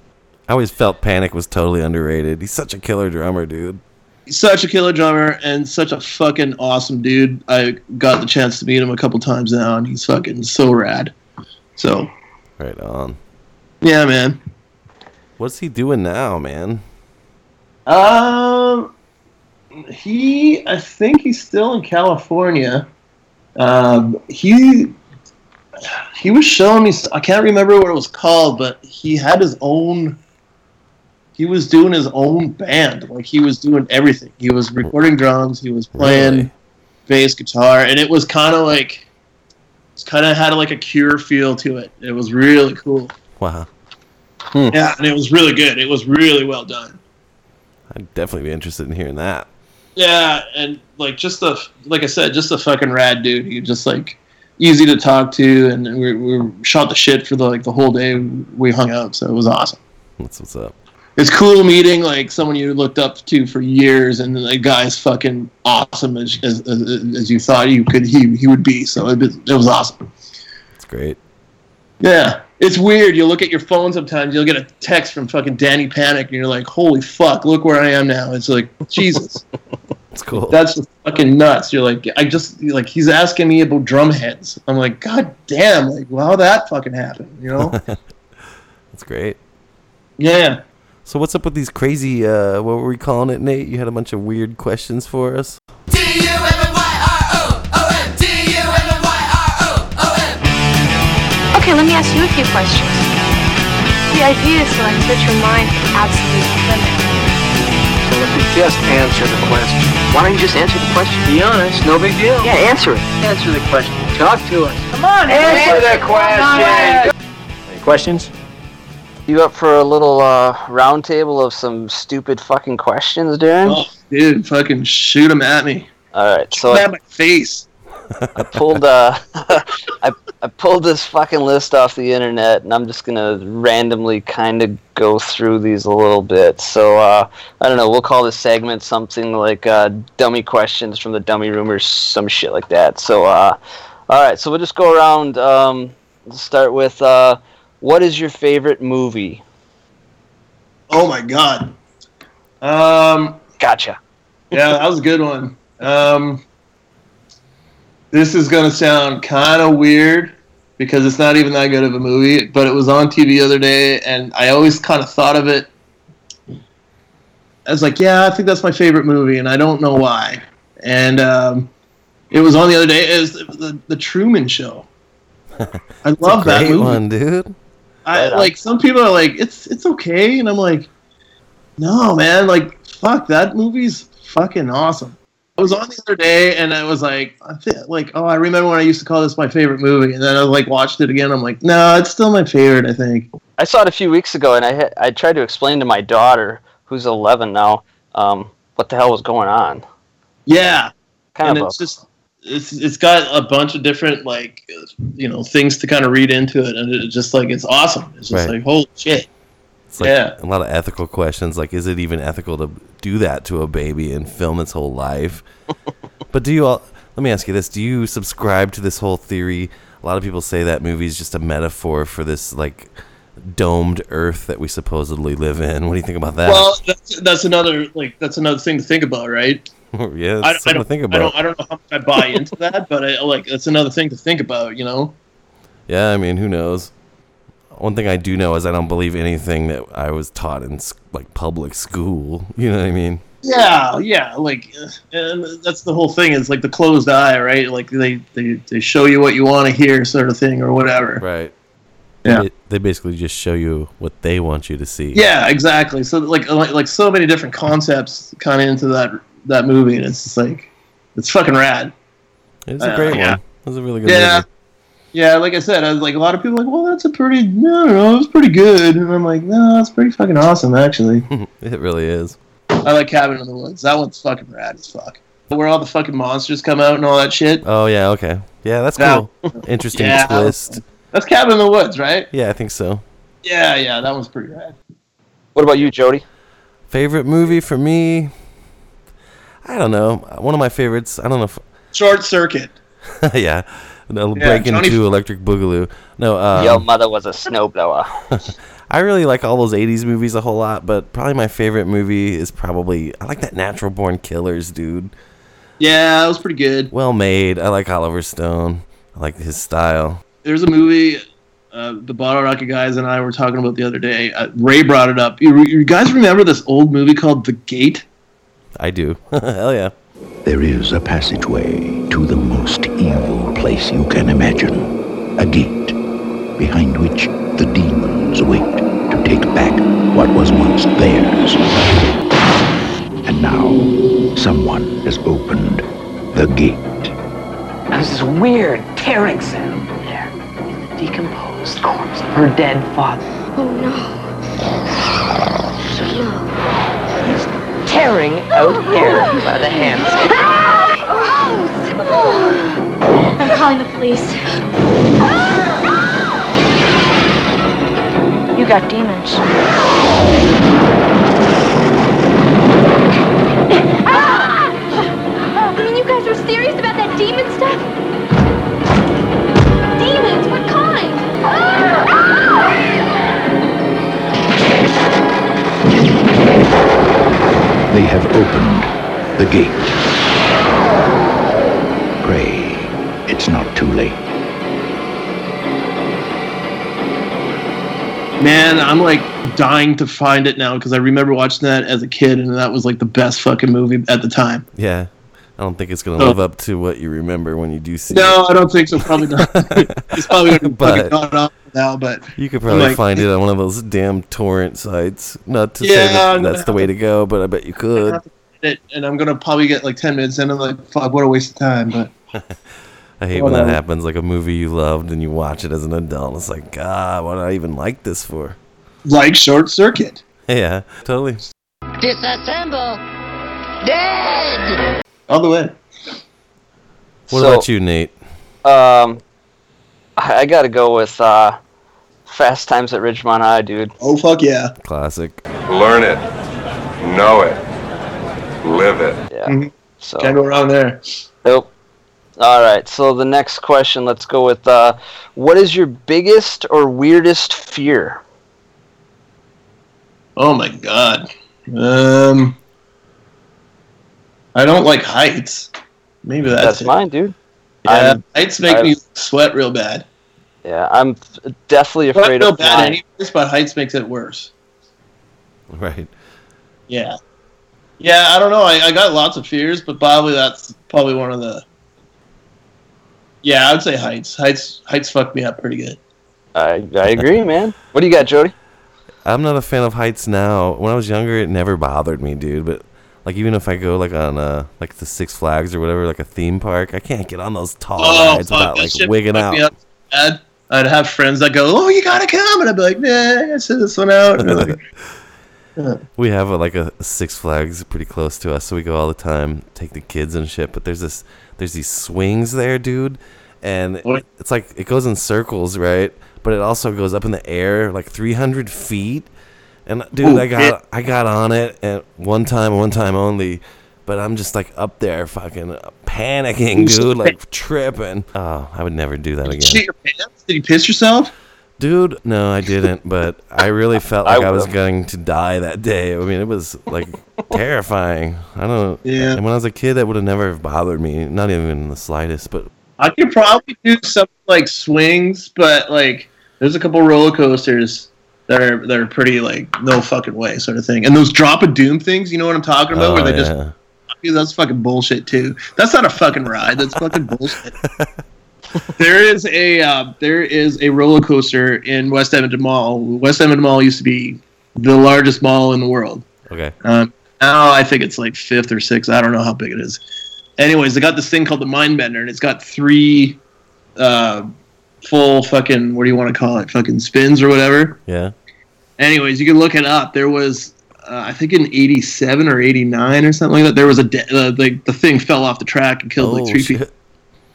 I always felt Panic was totally underrated. He's such a killer drummer, dude. he's such a killer drummer and such a fucking awesome dude. I got the chance to meet him a couple times now, and he's fucking so rad. So Right on. yeah, man. What's he doing now, man? Um, he, I think he's still in California. Um, he, he was showing me. I can't remember what it was called, but he had his own. He was doing his own band. Like he was doing everything. He was recording drums. He was playing Really? bass guitar, and it was kind of like, it's kind of had like a Cure feel to it. It was really cool. Wow. Hmm. Yeah, and it was really good. It was really well done. I'd definitely be interested in hearing that. Yeah, and like just the like I said, just a fucking rad dude. He just like easy to talk to, and we, we shot the shit for the like the whole day. We hung out, so it was awesome. That's what's up. It's cool meeting like someone you looked up to for years, and the guy's fucking awesome as as, as, as you thought you could he he would be. So it, was- it was awesome. It's great. Yeah, it's weird. You look at your phone sometimes, you'll get a text from fucking Danny Panic, and you're like, "Holy fuck! Look where I am now." It's like Jesus. *laughs* That's cool. That's just fucking nuts. You're like, I just like he's asking me about drum heads. I'm like, God damn, like how that fucking happened, you know? *laughs* That's great. yeah. So what's up with these crazy uh what were we calling it, Nate? You had a bunch of weird questions for us. Okay, let me ask you a few questions. The idea is to like set your mind to absolute limit. So If you just answer the question. Why don't you just answer the question? Be honest, no big deal. Yeah, answer it. Answer the question. Talk to us. Come on, answer the question. Any questions? You up for a little uh, round table of some stupid fucking questions, Darren? Oh, dude, fucking shoot them at me. All right, so at my face. I pulled uh, *laughs* I, I pulled this fucking list off the internet, and I'm just gonna randomly kind of go through these a little bit. So uh, I don't know. We'll call this segment something like uh, "Dummy Questions from the Dummy Rumors," some shit like that. So uh, all right, so we'll just go around. Um, start with uh, what is your favorite movie? Oh my god. Um, Gotcha. yeah, that was a good one. Um, this is gonna sound kind of weird because it's not even that good of a movie, but it was on TV the other day, and I always kind of thought of it. I was like, yeah, I think that's my favorite movie, and I don't know why. And um, it was on the other day. It was the, the Truman Show. *laughs* I love that movie. one, dude. I like some people are like it's it's okay, and I'm like, no, man, like fuck that movie's fucking awesome. I was on the other day, and I was like, I thi- like, oh, I remember when I used to call this my favorite movie, and then I like watched it again. I'm like, no, it's still my favorite. I think. I saw it a few weeks ago, and I had, I tried to explain to my daughter, who's 11 now, um, what the hell was going on. Yeah, Kind and of. it's just it's it's got a bunch of different like you know things to kind of read into it, and it's just like it's awesome. It's just Right. like holy shit. It's like Yeah. a lot of ethical questions, like is it even ethical to do that to a baby and film its whole life? *laughs* but do you all? Let me ask you this: Do you subscribe to this whole theory? A lot of people say that movie is just a metaphor for this like domed Earth that we supposedly live in. What do you think about that? Well, that's, that's another like that's another thing to think about, right? *laughs* yeah, I, it's I don't to think I don't I don't know how much I buy into *laughs* that, but I, like that's another thing to think about, you know. Yeah, I mean, who knows? One thing I do know is I don't believe anything that I was taught in like public school. *laughs* You know what I mean? Yeah, yeah, like, uh, and that's the whole thing. Is like the closed eye, right? Like they they, they show you what you want to hear, sort of thing, or whatever. Right. Yeah. They, they basically just show you what they want you to see. Yeah, exactly. So like like, like so many different concepts kind of into that that movie, and it's just like it's fucking rad. It's a Uh, great yeah. one. It was a really good Yeah. movie. Yeah, like I said, I was like a lot of people are like, well, that's a pretty, no, don't know, it's pretty good, and I'm like, no, it's pretty fucking awesome actually. *laughs* It really is. I like Cabin in the Woods. That one's fucking rad as fuck. Where all the fucking monsters come out and all that shit. Oh yeah, okay. Yeah, that's Now- cool. *laughs* Interesting Yeah. twist. That's Cabin in the Woods, right? Yeah, I think so. Yeah, yeah, that one's pretty rad. What about you, Jody? Favorite movie for me? I don't know. One of my favorites. I don't know. If, Short Circuit. *laughs* yeah, they'll Yeah, break Johnny- into Electric Boogaloo. No, um, Your mother was a snowblower. *laughs* I really like all those '80s movies a whole lot, but probably my favorite movie is probably I like that Natural Born Killers, dude. Yeah, that was pretty good. Well made. I like Oliver Stone. I like his style. There's a movie uh, the Bottle Rocket guys and I were talking about the other day. Uh, Ray brought it up. You, you guys remember this old movie called The Gate? I do. *laughs* Hell yeah. There is a passageway to the most evil place you can imagine. A gate behind which the demons wait to take back what was once theirs. And now, someone has opened the gate. There's this weird tearing sound there in. The decomposed corpse of her dead father. Oh no. Tearing out hair by the hands. I'm calling the police. You got demons. Ah! You mean you guys are serious about that demon stuff? They have opened the gate. Pray it's not too late. Man, I'm like dying to find it now because I remember watching that as a kid and that was like the best fucking movie at the time. Yeah. I don't think it's gonna Oh. live up to what you remember when you do see No, I don't think so. Probably not. *laughs* it's probably gonna But- fucking not up now, but. You could probably like- find it on one of those damn torrent sites. Not to Yeah, say that that's the way to go, but I bet you could. it, and I'm gonna probably get like ten minutes in and like fuck, what a waste of time. But *laughs* I hate when that happens, like a movie you loved and you watch it as an adult. It's like, God, what did I even like this for? like Short Circuit. *laughs* Yeah, totally. Disassemble! Dead! All the way. What So- about you, Nate? Um, I, I gotta go with uh, Fast Times at Ridgemont High, dude. Oh fuck yeah. Classic. Learn it. Know it. Live it. Yeah. Mhm. So Can't go wrong there. Nope. All right. So the next question, let's go with uh, what is your biggest or weirdest fear? Oh my god. Um, I don't like heights. Maybe that's, That's it. mine, dude. Yeah, I'm- heights make I've- me sweat real bad. Yeah, I'm f- definitely Sweat afraid real of bad flying. anyways, but heights makes it worse. *laughs* Right. Yeah. Yeah, I don't know. I, I got lots of fears, but probably that's probably one of the. Yeah, I would say heights. Heights heights fucked me up pretty good. I I agree, *laughs* man. What do you got, Jody? I'm not a fan of heights now. When I was younger, it never bothered me, dude. But like, even if I go like on uh like the Six Flags or whatever, like a theme park, I can't get on those tall Oh, rides fuck, without like shit wigging fuck out. Me up bad. I'd have friends that go, "Oh, you gotta come," and I'd be like, "Nah, I send this one out." They're *laughs* We have a, like a Six Flags pretty close to us, so we go all the time, take the kids and shit. But there's this, there's these swings there, dude, and it's like it goes in circles, right? But it also goes up in the air like 300 feet. And dude, Ooh, I got yeah. I got on it and one time, one time only. But I'm just like up there, fucking panicking, dude, like tripping. Oh, I would never do that Did you again. shit your pants? Did you piss yourself? Dude, no, I didn't, but I really felt *laughs* like I, was going to die that day. I mean, it was like terrifying. I don't. Yeah. And when I was a kid, that would have never have bothered me, not even in the slightest. But I could probably do something like swings, but like there's a couple roller coasters that are that are pretty like no fucking way sort of thing. And those drop of doom things, you know what I'm talking about? Oh, where they yeah. just Dude, that's fucking bullshit too. That's not a fucking ride. That's fucking *laughs* bullshit. there is a uh, there is a roller coaster in West Edmonton Mall. West Edmonton Mall used to be the largest mall in the world. okay, Um, now I think it's like fifth or sixth. I don't know how big it is. Anyways, they got this thing called the Mind Bender, and it's got three uh, full fucking what do you want to call it? Fucking spins or whatever. yeah, Anyways, you can look it up. There was, uh, I think, in '87 or '89 or something like that. There was a de- uh, the the thing fell off the track and killed Oh, like three shit. people.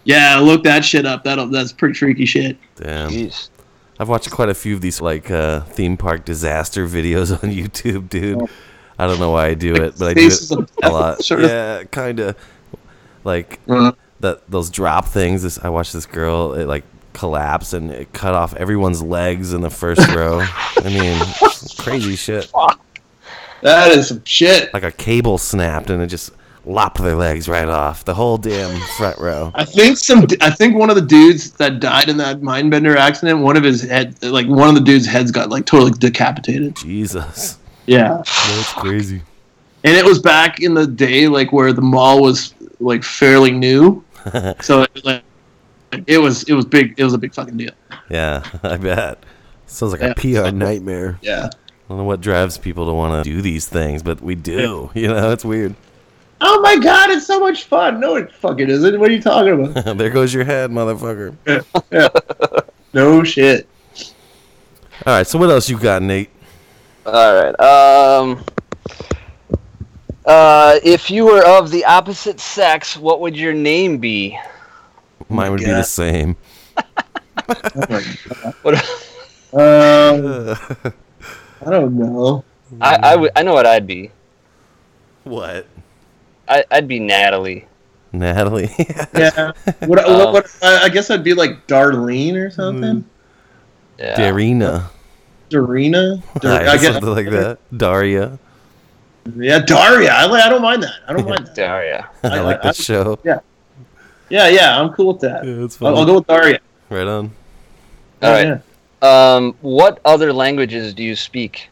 Yeah, look that shit up. That'll that's pretty freaky shit. damn. I've watched quite a few of these like uh, theme park disaster *laughs* videos on YouTube, dude. I don't know why I do it, but I do it a lot. *laughs* sort of. Yeah, kind of. Like Uh-huh. that those drop things. This I watched this girl it like collapse and it cut off everyone's legs in the first row. I mean, *laughs* crazy shit. That is some shit. Like a cable snapped and it just lopped their legs right off. The whole damn front row. I think some. I think one of the dudes that died in that Mindbender accident, one of his head, like one of the dudes' heads got like totally decapitated. Jesus. Yeah, That's crazy. and it was back in the day, like where the mall was like fairly new, *laughs* so it, like it was it was big. It was a big fucking deal. Yeah, *laughs* I bet. Sounds like Yeah. a PR nightmare. Yeah. I don't know what drives people to want to do these things, but we do. *laughs* You know, it's weird. Oh my god, it's so much fun. No, it fucking isn't. What are you talking about? *laughs* there goes your head, motherfucker. no shit. All right, so what else you got, Nate? All right. Um. Uh, if you were of the opposite sex, what would your name be? Mine would be the God. same. *laughs* What? Um, I don't know. I I know what I'd be. What? I I'd be Natalie. Natalie. *laughs* Yeah. What, what, Um, what, I I guess I'd be like Darlene or something. Yeah. Darina. Darina. *laughs* Dar- Right, I guess- something like that. Daria. Yeah, Daria. I, li- I don't mind that. I don't mind *laughs* that. Daria. I, like I- that show. Yeah. Yeah, yeah. I'm cool with that. Yeah, it's I'll. I'll go with Daria. Right on. All right. Um, what other languages do you speak?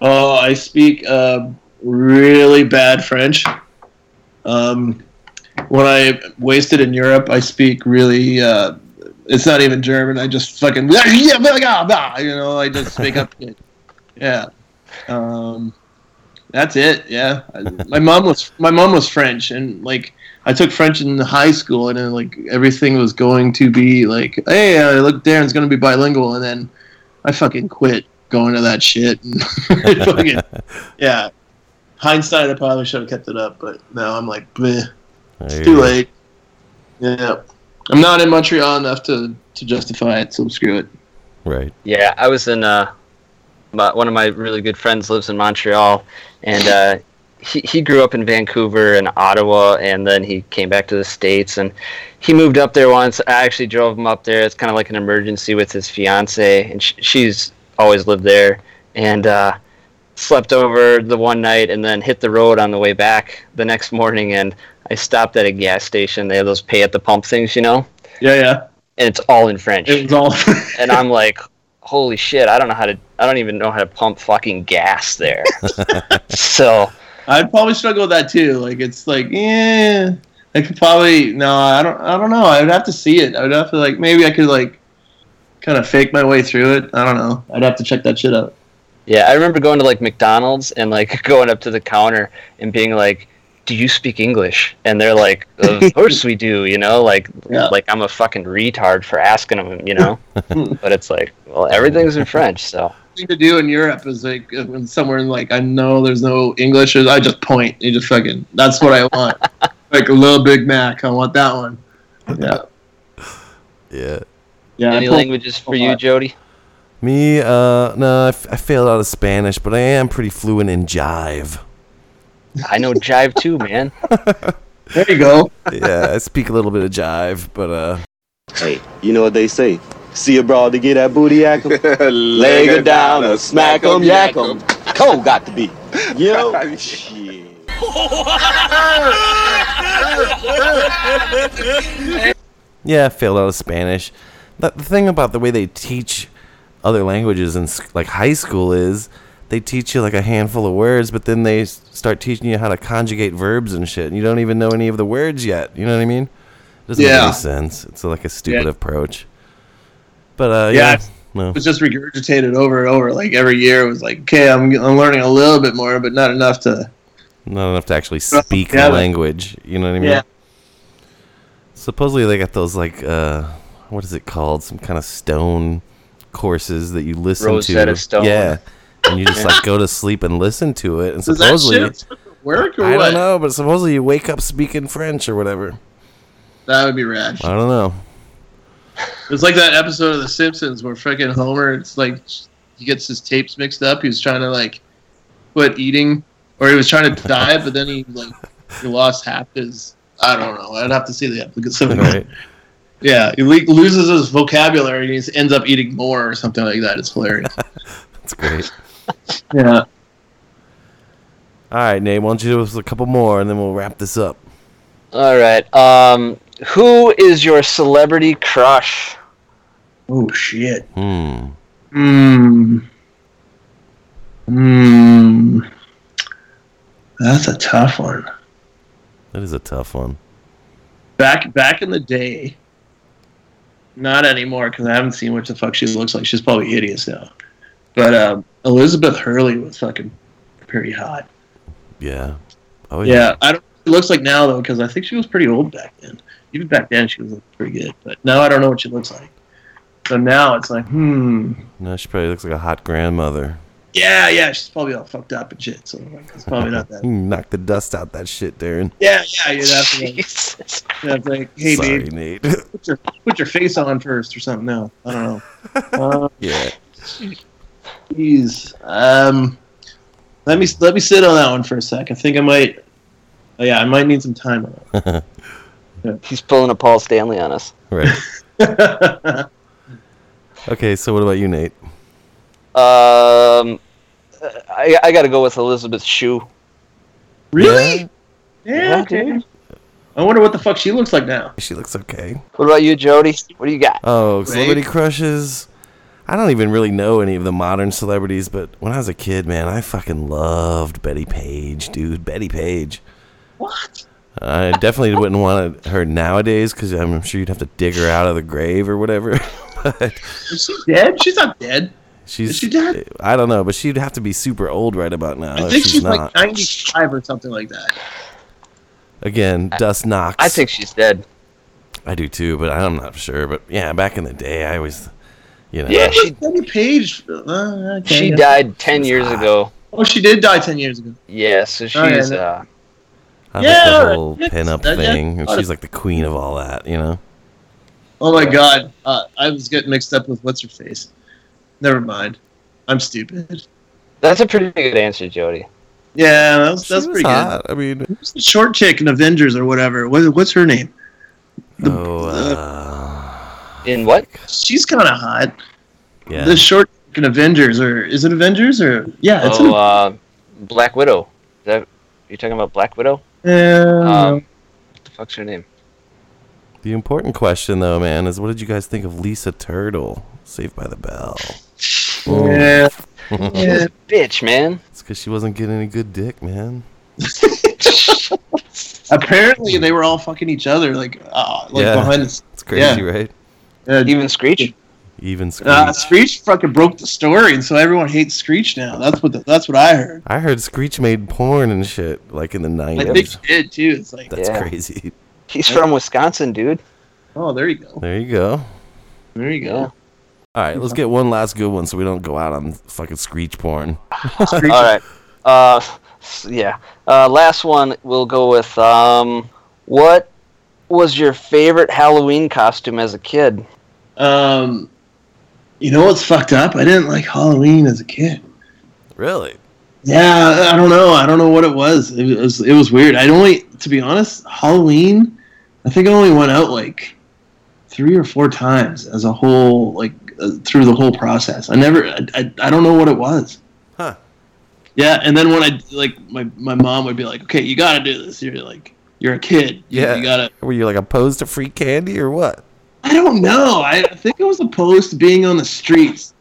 Oh, I speak uh, really bad French. Um, when I wasted in Europe, I speak really. Uh, it's not even German. I just fucking *laughs* you know. I just make up. *laughs* Yeah. Um, that's it. Yeah. *laughs* My mom was my mom was French, and like I took French in high school, and then like everything was going to be like, hey, uh, look, Darren's gonna be bilingual, and then I fucking quit going to that shit. *laughs* And fucking, *laughs* yeah. Hindsight, I probably should have kept it up, but now I'm like, bleh, it's too go. late. Yeah. I'm not in Montreal enough to, to justify it, so screw it. Right. Yeah, I was in. Uh, my, one of my really good friends lives in Montreal, and uh, he he grew up in Vancouver and Ottawa, and then he came back to the states, and he moved up there once. I actually drove him up there. It's kind of like an emergency with his fiance, and sh- she's always lived there, and uh, slept over the one night, and then hit the road on the way back the next morning, and I stopped at a gas station. They have those pay at the pump things, you know, Yeah, yeah. and it's all in French It was all. and I'm like, holy shit, I don't know how to, I don't even know how to pump fucking gas there. *laughs* so, I'd probably struggle with that too. Like, it's like, yeah. I could probably, no, I don't, I don't know. I would have to see it. I would have to, like, maybe I could, like, kind of fake my way through it. I don't know. I'd have to check that shit out. yeah, I remember going to like McDonald's and like *laughs* going up to the counter and being like, do you speak English? And they're like, *laughs* of course we do, you know, like Yeah. like I'm a fucking retard for asking them, you know. *laughs* but it's like, well, everything's in French, so thing to do in Europe is like uh, when somewhere in like I know there's no English, I just point. You just fucking. That's what I want. *laughs* like a little Big Mac. I want that one. Yeah. Yeah. Yeah. Any pulled- languages for you, Jody? Me, uh, no, I, f- I failed out of Spanish, but I am pretty fluent in jive. I know jive too, man. *laughs* There you go. yeah, I speak a little bit of jive, but uh, Hey, you know what they say? See a broad to get that booty yak 'em? Leg her down or smack 'em, yak 'em. Cole got to be. *laughs* Yo. Shit. *laughs* yeah, I failed out of Spanish. The, the thing about the way they teach other languages in s- like high school is they teach you like a handful of words, but then they start teaching you how to conjugate verbs and shit, and you don't even know any of the words yet. You know what I mean? It doesn't make any sense. It's like a stupid Yeah. approach. But uh, Yeah, yeah, no. It was just regurgitated over and over. Like every year, it was like, okay, I'm, I'm learning a little bit more, but not enough to. Not enough to actually speak Yeah, the language. You know what I mean? Yeah. Supposedly they got those like uh what is it called? Some kind of stone courses that you listen Rosetta to. Stone. Yeah. And you just like go to sleep and listen to it. And Does supposedly work or I what? don't know, but supposedly you wake up speaking French or whatever. That would be rad. I don't know. It's like that episode of The Simpsons where freaking Homer, it's like he gets his tapes mixed up. He was trying to like quit eating, or he was trying to diet, but then he like he lost half his. I don't know. I'd have to see the episode. Right. Yeah, he le- loses his vocabulary and he ends up eating more or something like that. It's hilarious. *laughs* That's great. *laughs* yeah. All right, Nate, why don't you do us a couple more and then we'll wrap this up. All right. Um, who is your celebrity crush? Oh shit. Hmm. Hmm. Hmm. That's a tough one. That is a tough one. Back back in the day. Not anymore because I haven't seen what the fuck she looks like. She's probably hideous now. But um, Elizabeth Hurley was fucking pretty hot. Yeah. Oh yeah. yeah. I don't. know what looks like now though because I think she was pretty old back then. Even back then she was pretty good. But now I don't know what she looks like. So now it's like, hmm. No, she probably looks like a hot grandmother. Yeah, yeah, she's probably all fucked up and shit. So like, it's probably not that. *laughs* Knock the dust out that shit, Darren. Yeah, yeah, you'd have to. Like, you'd have like, hey, Sorry, babe, Nate. *laughs* put your put your face on first or something. No, I don't know. *laughs* Uh, yeah. Jeez. Um, let me let me sit on that one for a sec. I think I might. Oh, yeah, I might need some time on it. *laughs* He's pulling a Paul Stanley on us. Right. *laughs* Okay, so what about you, Nate? Um, I, I got to go with Elizabeth Shue. really? Yeah. Yeah, okay. I wonder what the fuck she looks like now. She looks okay. What about you, Jody? What do you got? Oh, celebrity crushes. I don't even really know any of the modern celebrities, but when I was a kid, man, I fucking loved Bettie Page, dude. Bettie Page. What? I definitely wouldn't want her nowadays because I'm sure you'd have to dig her out of the grave or whatever. *laughs* but Is she dead? She's not dead. she's Is she dead? I don't know, but she'd have to be super old right about now. I if think she's, she's not. like 95 or something like that. Again, Dust Knox. I think she's dead. I do too, but I'm not sure. But yeah, back in the day, I was, you know, Yeah, she Bettie Page. Uh, okay. she died ten years ago. Oh, she did die 10 years ago. Yeah, so she's Oh, yeah, no- uh, I Yeah, like the whole Yeah, pin-up that- yeah. thing, and she's like the queen of all that, you know. Oh my god. Uh, I was getting mixed up with what's her face. Never mind. I'm stupid. that's a pretty good answer, Jody. Yeah, that's, She that's was pretty hot. good. I mean, Who's the short chick in Avengers or whatever? What, what's her name? oh, uh, In what? She's kind of hot. yeah. The short chick in Avengers, or is it Avengers? Or yeah, it's Oh, an, uh, Black Widow. Is that you talking about Black Widow? uh, Um, what the fuck's her name? The important question, though, man, is what did you guys think of Lisa Turtle, Saved by the Bell? yeah, *laughs* yeah. Bitch, man. It's because she wasn't getting any good dick, man. *laughs* Apparently, they were all fucking each other, like, uh, like Yeah. behind the. It's crazy, right? Uh, Even Screech? Even Screech. Uh, Screech fucking broke the story, and so everyone hates Screech now. That's what the, that's what I heard. I heard Screech made porn and shit like in the nineties. I think nineties. he did too. It's like That's Yeah. crazy. He's from Wisconsin, dude. Oh, there you go. There you go. There you go. All right, let's get one last good one so we don't go out on fucking Screech porn. *laughs* All right. Uh, yeah. Uh, last one, we'll go with um, what was your favorite Halloween costume as a kid? Um, you know what's fucked up? I didn't like Halloween as a kid. Really? Yeah, I don't know. I don't know what it was. It was it was weird. I only, to be honest, Halloween. I think I only went out like three or four times as a whole, like uh, through the whole process. I never. I, I, I don't know what it was. Huh. Yeah, and then when I like my my mom would be like, "Okay, you got to do this." You're like, you're a kid. You, Yeah. you gotta. Were you like opposed to free candy or what? I don't know. I think I was opposed to being on the streets.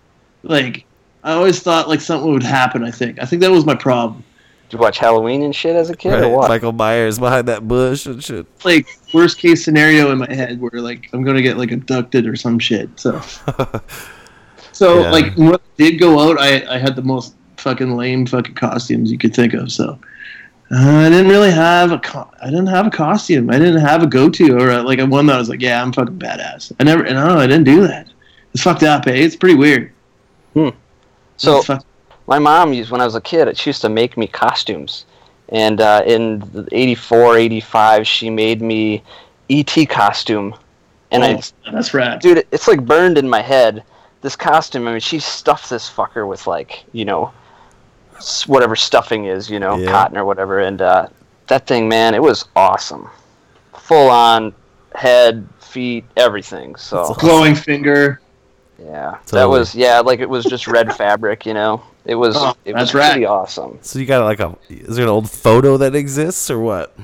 Like, I always thought like something would happen. I think. I think that was my problem. Did you watch Halloween and shit as a kid, or Right, what? Michael Myers behind that bush and shit. Like worst case scenario in my head, where like I'm gonna get like abducted or some shit. So, *laughs* so Yeah. like when I did go out, I I had the most fucking lame fucking costumes you could think of. So. Uh, I didn't really have a co- I didn't have a costume. I didn't have a go to or a, like a one that I was like, yeah, I'm fucking badass. I never, and I don't know, I didn't do that. It's fucked up, eh? It's pretty weird. So my mom used when I was a kid. She used to make me costumes, and uh, in the 84, 85, she made me ET costume, and I Oh, that's rad. dude, it's like burned in my head. This costume, I mean, she stuffed this fucker with like, you know, s- whatever stuffing is, you know, Yeah. cotton or whatever, and uh, that thing, man, it was awesome, full on head, feet, everything. So glowing finger. yeah, that was yeah, like it was just red *laughs* fabric, you know. It was Oh, it that's was pretty awesome. So you got like a is there an old photo that exists or what?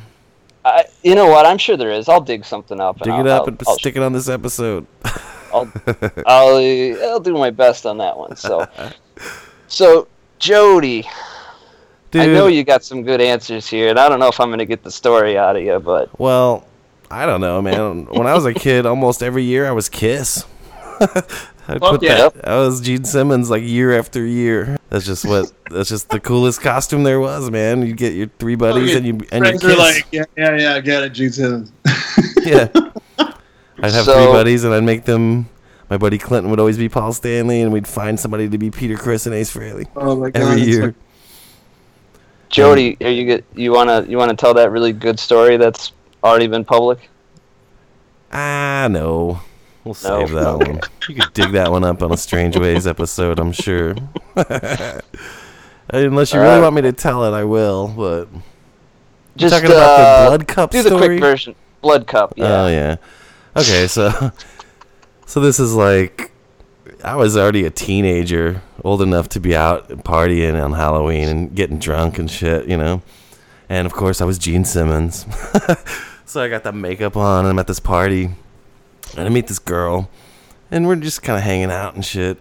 I, you know what? I'm sure there is. I'll dig something up. Dig and it I'll, up and I'll, stick it on this episode. I'll, *laughs* I'll, I'll do my best on that one. So, *laughs* so Jody, I know you got some good answers here, and I don't know if I'm going to get the story out of you, but Well, I don't know, man. When I was a kid, almost every year I was Kiss. *laughs* I put yeah. that. I was Gene Simmons like year after year. That's just what. That's just the coolest costume there was, man. You get your three buddies and you and your Friends are kiss. like, yeah, yeah, yeah, I get it, Gene Simmons. yeah. *laughs* I'd have So- three buddies and I'd make them. My buddy Clinton would always be Paul Stanley, and we'd find somebody to be Peter Criss and Ace Frehley Oh my god. every year. like- Jody, are you get you wanna you wanna tell that really good story that's already been public? Ah, no. We'll save that one. *laughs* You could dig that one up on a Strange Ways episode, I'm sure. *laughs* Unless you really Alright. want me to tell it, I will. But Just talking about the uh, blood cup Do the story? quick version. Blood cup. Yeah. oh yeah, okay. So, *laughs* so this is like I was already a teenager, old enough to be out partying on Halloween and getting drunk and shit, you know. And of course, I was Gene Simmons. *laughs* so I got the makeup on, and I'm at this party, and I meet this girl, and we're just kind of hanging out and shit.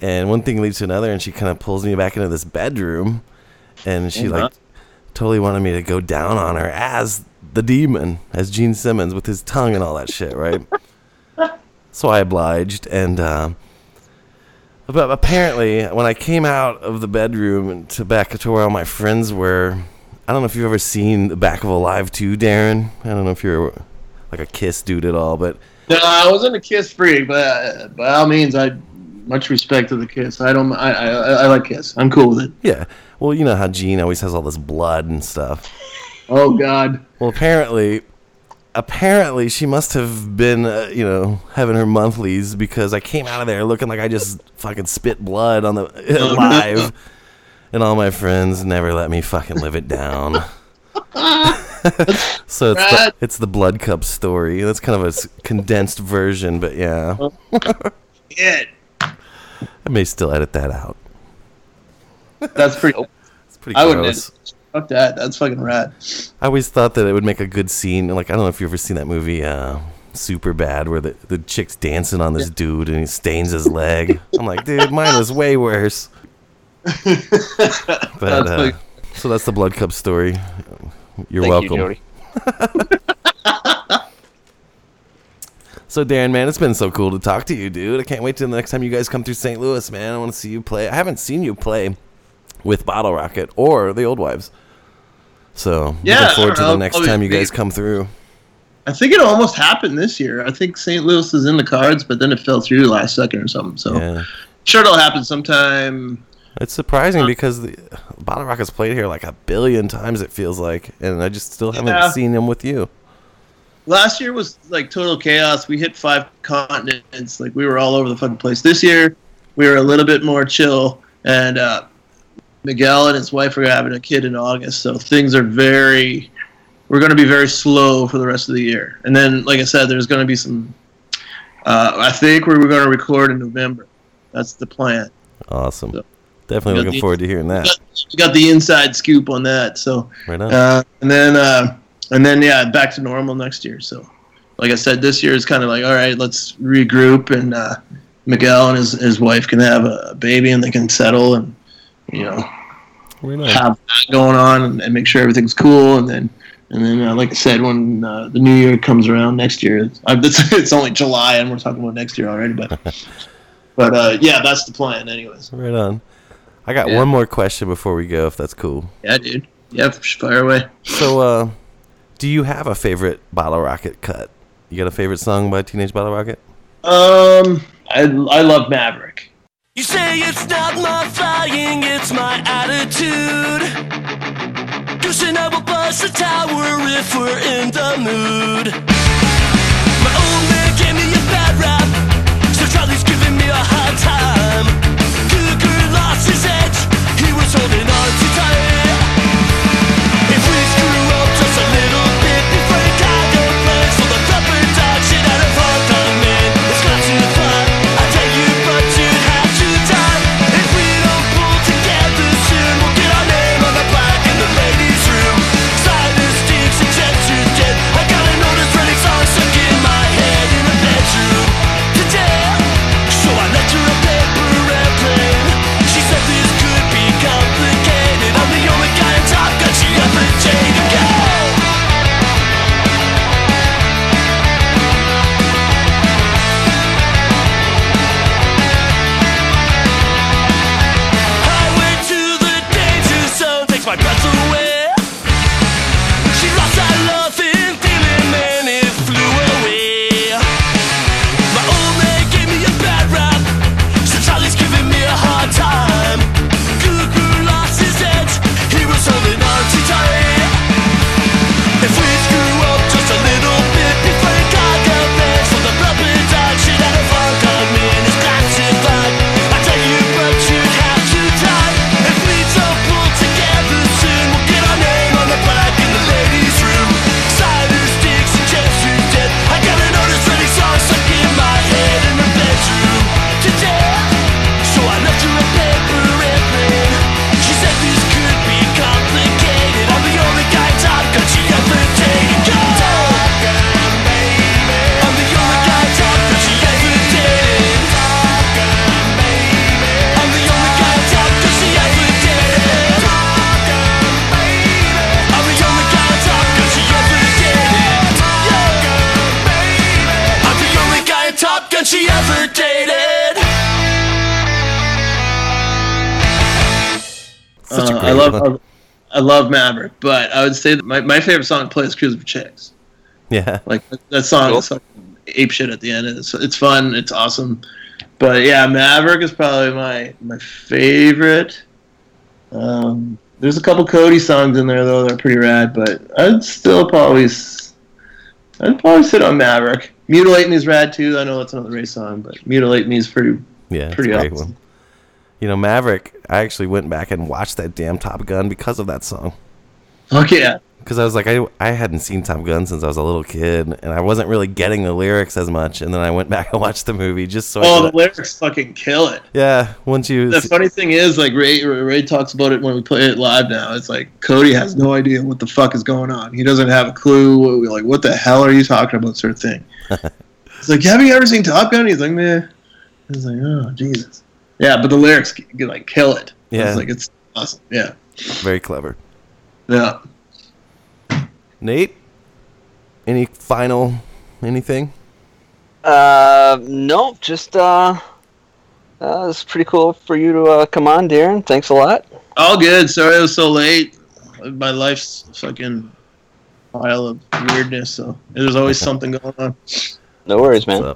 And one thing leads to another, and she kind of pulls me back into this bedroom, and she mm-hmm. like totally wanted me to go down on her as the demon, as Gene Simmons with his tongue and all that shit, right? *laughs* so I obliged, and um, but apparently, when I came out of the bedroom to back to where all my friends were, I don't know if you've ever seen the back of Alive 2, Darren. I don't know if you're like a Kiss dude at all, but No, I wasn't a Kiss freak, but uh, by all means, I much respect to the Kiss. I don't. I, I I like Kiss. I'm cool with it. yeah. Well, you know how Gene always has all this blood and stuff. Oh God. Well, apparently, apparently she must have been, uh, you know, having her monthlies because I came out of there looking like I just fucking spit blood on the *laughs* Oh, live, and all my friends never let me fucking live it down. *laughs* so it's the, it's the blood cup story. That's kind of a condensed version, but yeah, Yeah. I may still edit that out. That's pretty. It's pretty I wouldn't. gross. Fuck that. That's fucking rad. I always thought that it would make a good scene. Like I don't know if you've ever seen that movie, uh, Super Bad, where the the chick's dancing on this dude and he stains his leg. I'm like, dude, mine was way worse. *laughs* But That's uh, like- so that's the blood cup story. You're Thank welcome. you, Jody. *laughs* So Darren, man, it's been so cool to talk to you, dude. I can't wait till the next time you guys come through St. Louis, man. I want to see you play. I haven't seen you play with Bottle Rocket or the Old Wives. So Yeah, looking forward to the next Probably time you guys come through. I think it almost happened this year. I think St. Louis is in the cards, but then it fell through last second or something. So Yeah. sure it'll happen sometime. It's surprising because the Bottle Rocket's played here like a billion times. It feels like, and I just still haven't Yeah. seen him with you. Last year was like total chaos. We hit five continents. Like we were all over the fucking place. This year we were a little bit more chill, and uh, Miguel and his wife are having a kid in August, so things are very. We're going to be very slow for the rest of the year, and then, like I said, there's going to be some. Uh, I think we were going to record in November. That's the plan. Awesome. So- Definitely looking the- forward to hearing that. We got the inside scoop on that. So, Right on. uh, and then, uh, and then, yeah, back to normal next year. So, like I said, this year is kind of like, all right, let's regroup, and uh, Miguel and his his wife can have a baby, and they can settle, and you know, On. have that going on, and, make sure everything's cool, and then. And then, uh, like I said, when uh, the new year comes around next year, it's, uh, it's, *laughs* only July, and we're talking about next year already. But, *laughs* but uh, yeah, that's the plan, anyways. Right on. I got Yeah. one more question before we go, if that's cool. Yeah, dude. Yeah, fire away. So, uh, do you have a favorite Bottle Rocket cut? You got a favorite song by Teenage Bottle Rocket? Um, I I love Maverick. You say it's not my flying, it's my attitude. You say never bust the tower if we're in the mood. Love Maverick, but I would say that my, my favorite song to play is Cruise for Chicks. Yeah. Like that song is fucking ape shit at the end. It's it's fun. It's awesome. But yeah, Maverick is probably my my favorite. Um, there's a couple Kody songs in there though that are pretty rad, but I'd still probably s- I'd probably sit on Maverick. Mutilate Me is rad too. I know that's another race song, but Mutilate Me is pretty Yeah, pretty a awesome. one. You know, Maverick, I actually went back and watched that damn Top Gun because of that song. Fuck yeah. Because I was like, I, I hadn't seen Top Gun since I was a little kid, and I wasn't really getting the lyrics as much. And then I went *laughs* back and watched the movie just so I Oh, the lyrics fucking kill it. Yeah, once you. The funny thing is, like Ray, Ray talks about it when we play it live. Now it's like Kody has no idea what the fuck is going on. He doesn't have a clue. We like, what the hell are you talking about, sort of thing. *laughs* It's like, have you ever seen Top Gun? He's like, man. He's like, oh Jesus. Yeah, but the lyrics can, like kill it. Yeah. it's like it's awesome. Yeah, Very clever. yeah. Nate, any final anything? Uh, no, just uh, uh, it's pretty cool for you to uh, come on, Darren. Thanks a lot. All good. Sorry I was so late. My life's fucking pile of weirdness. So there's always *laughs* something going on. No worries, man. Yeah,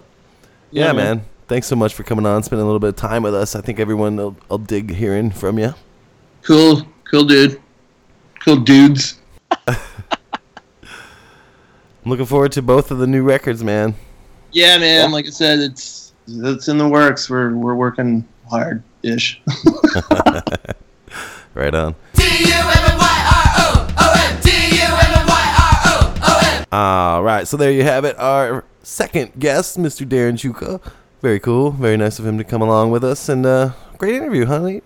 Yeah, man. man. Thanks so much for coming on, spending a little bit of time with us. I think everyone will, will dig hearing from you. Cool, cool dude. Cool dudes. I'm looking forward to both of the new records, man. Yeah, man. Like I said, it's it's in the works. We're we're working hard ish. *laughs* Right on. All right, so there you have it. Our second guest, Mr. Darren Chewka. Very cool. Very nice of him to come along with us, and uh, great interview, huh? Nate?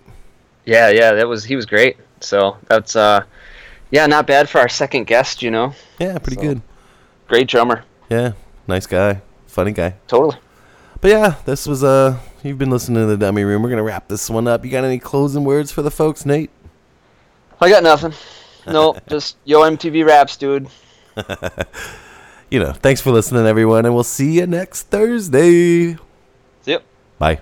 Yeah, yeah, that was he was great. So that's uh, yeah, not bad for our second guest. You know. Yeah, pretty So, good. Great drummer. Yeah, nice guy, funny guy. Totally. But yeah, this was uh, you've been listening to the Dummy Room. We're gonna wrap this one up. You got any closing words for the folks, Nate? I got nothing. No, *laughs* just yo MTV raps, dude. *laughs* you know, thanks for listening, everyone, and we'll see you next Thursday. Bye.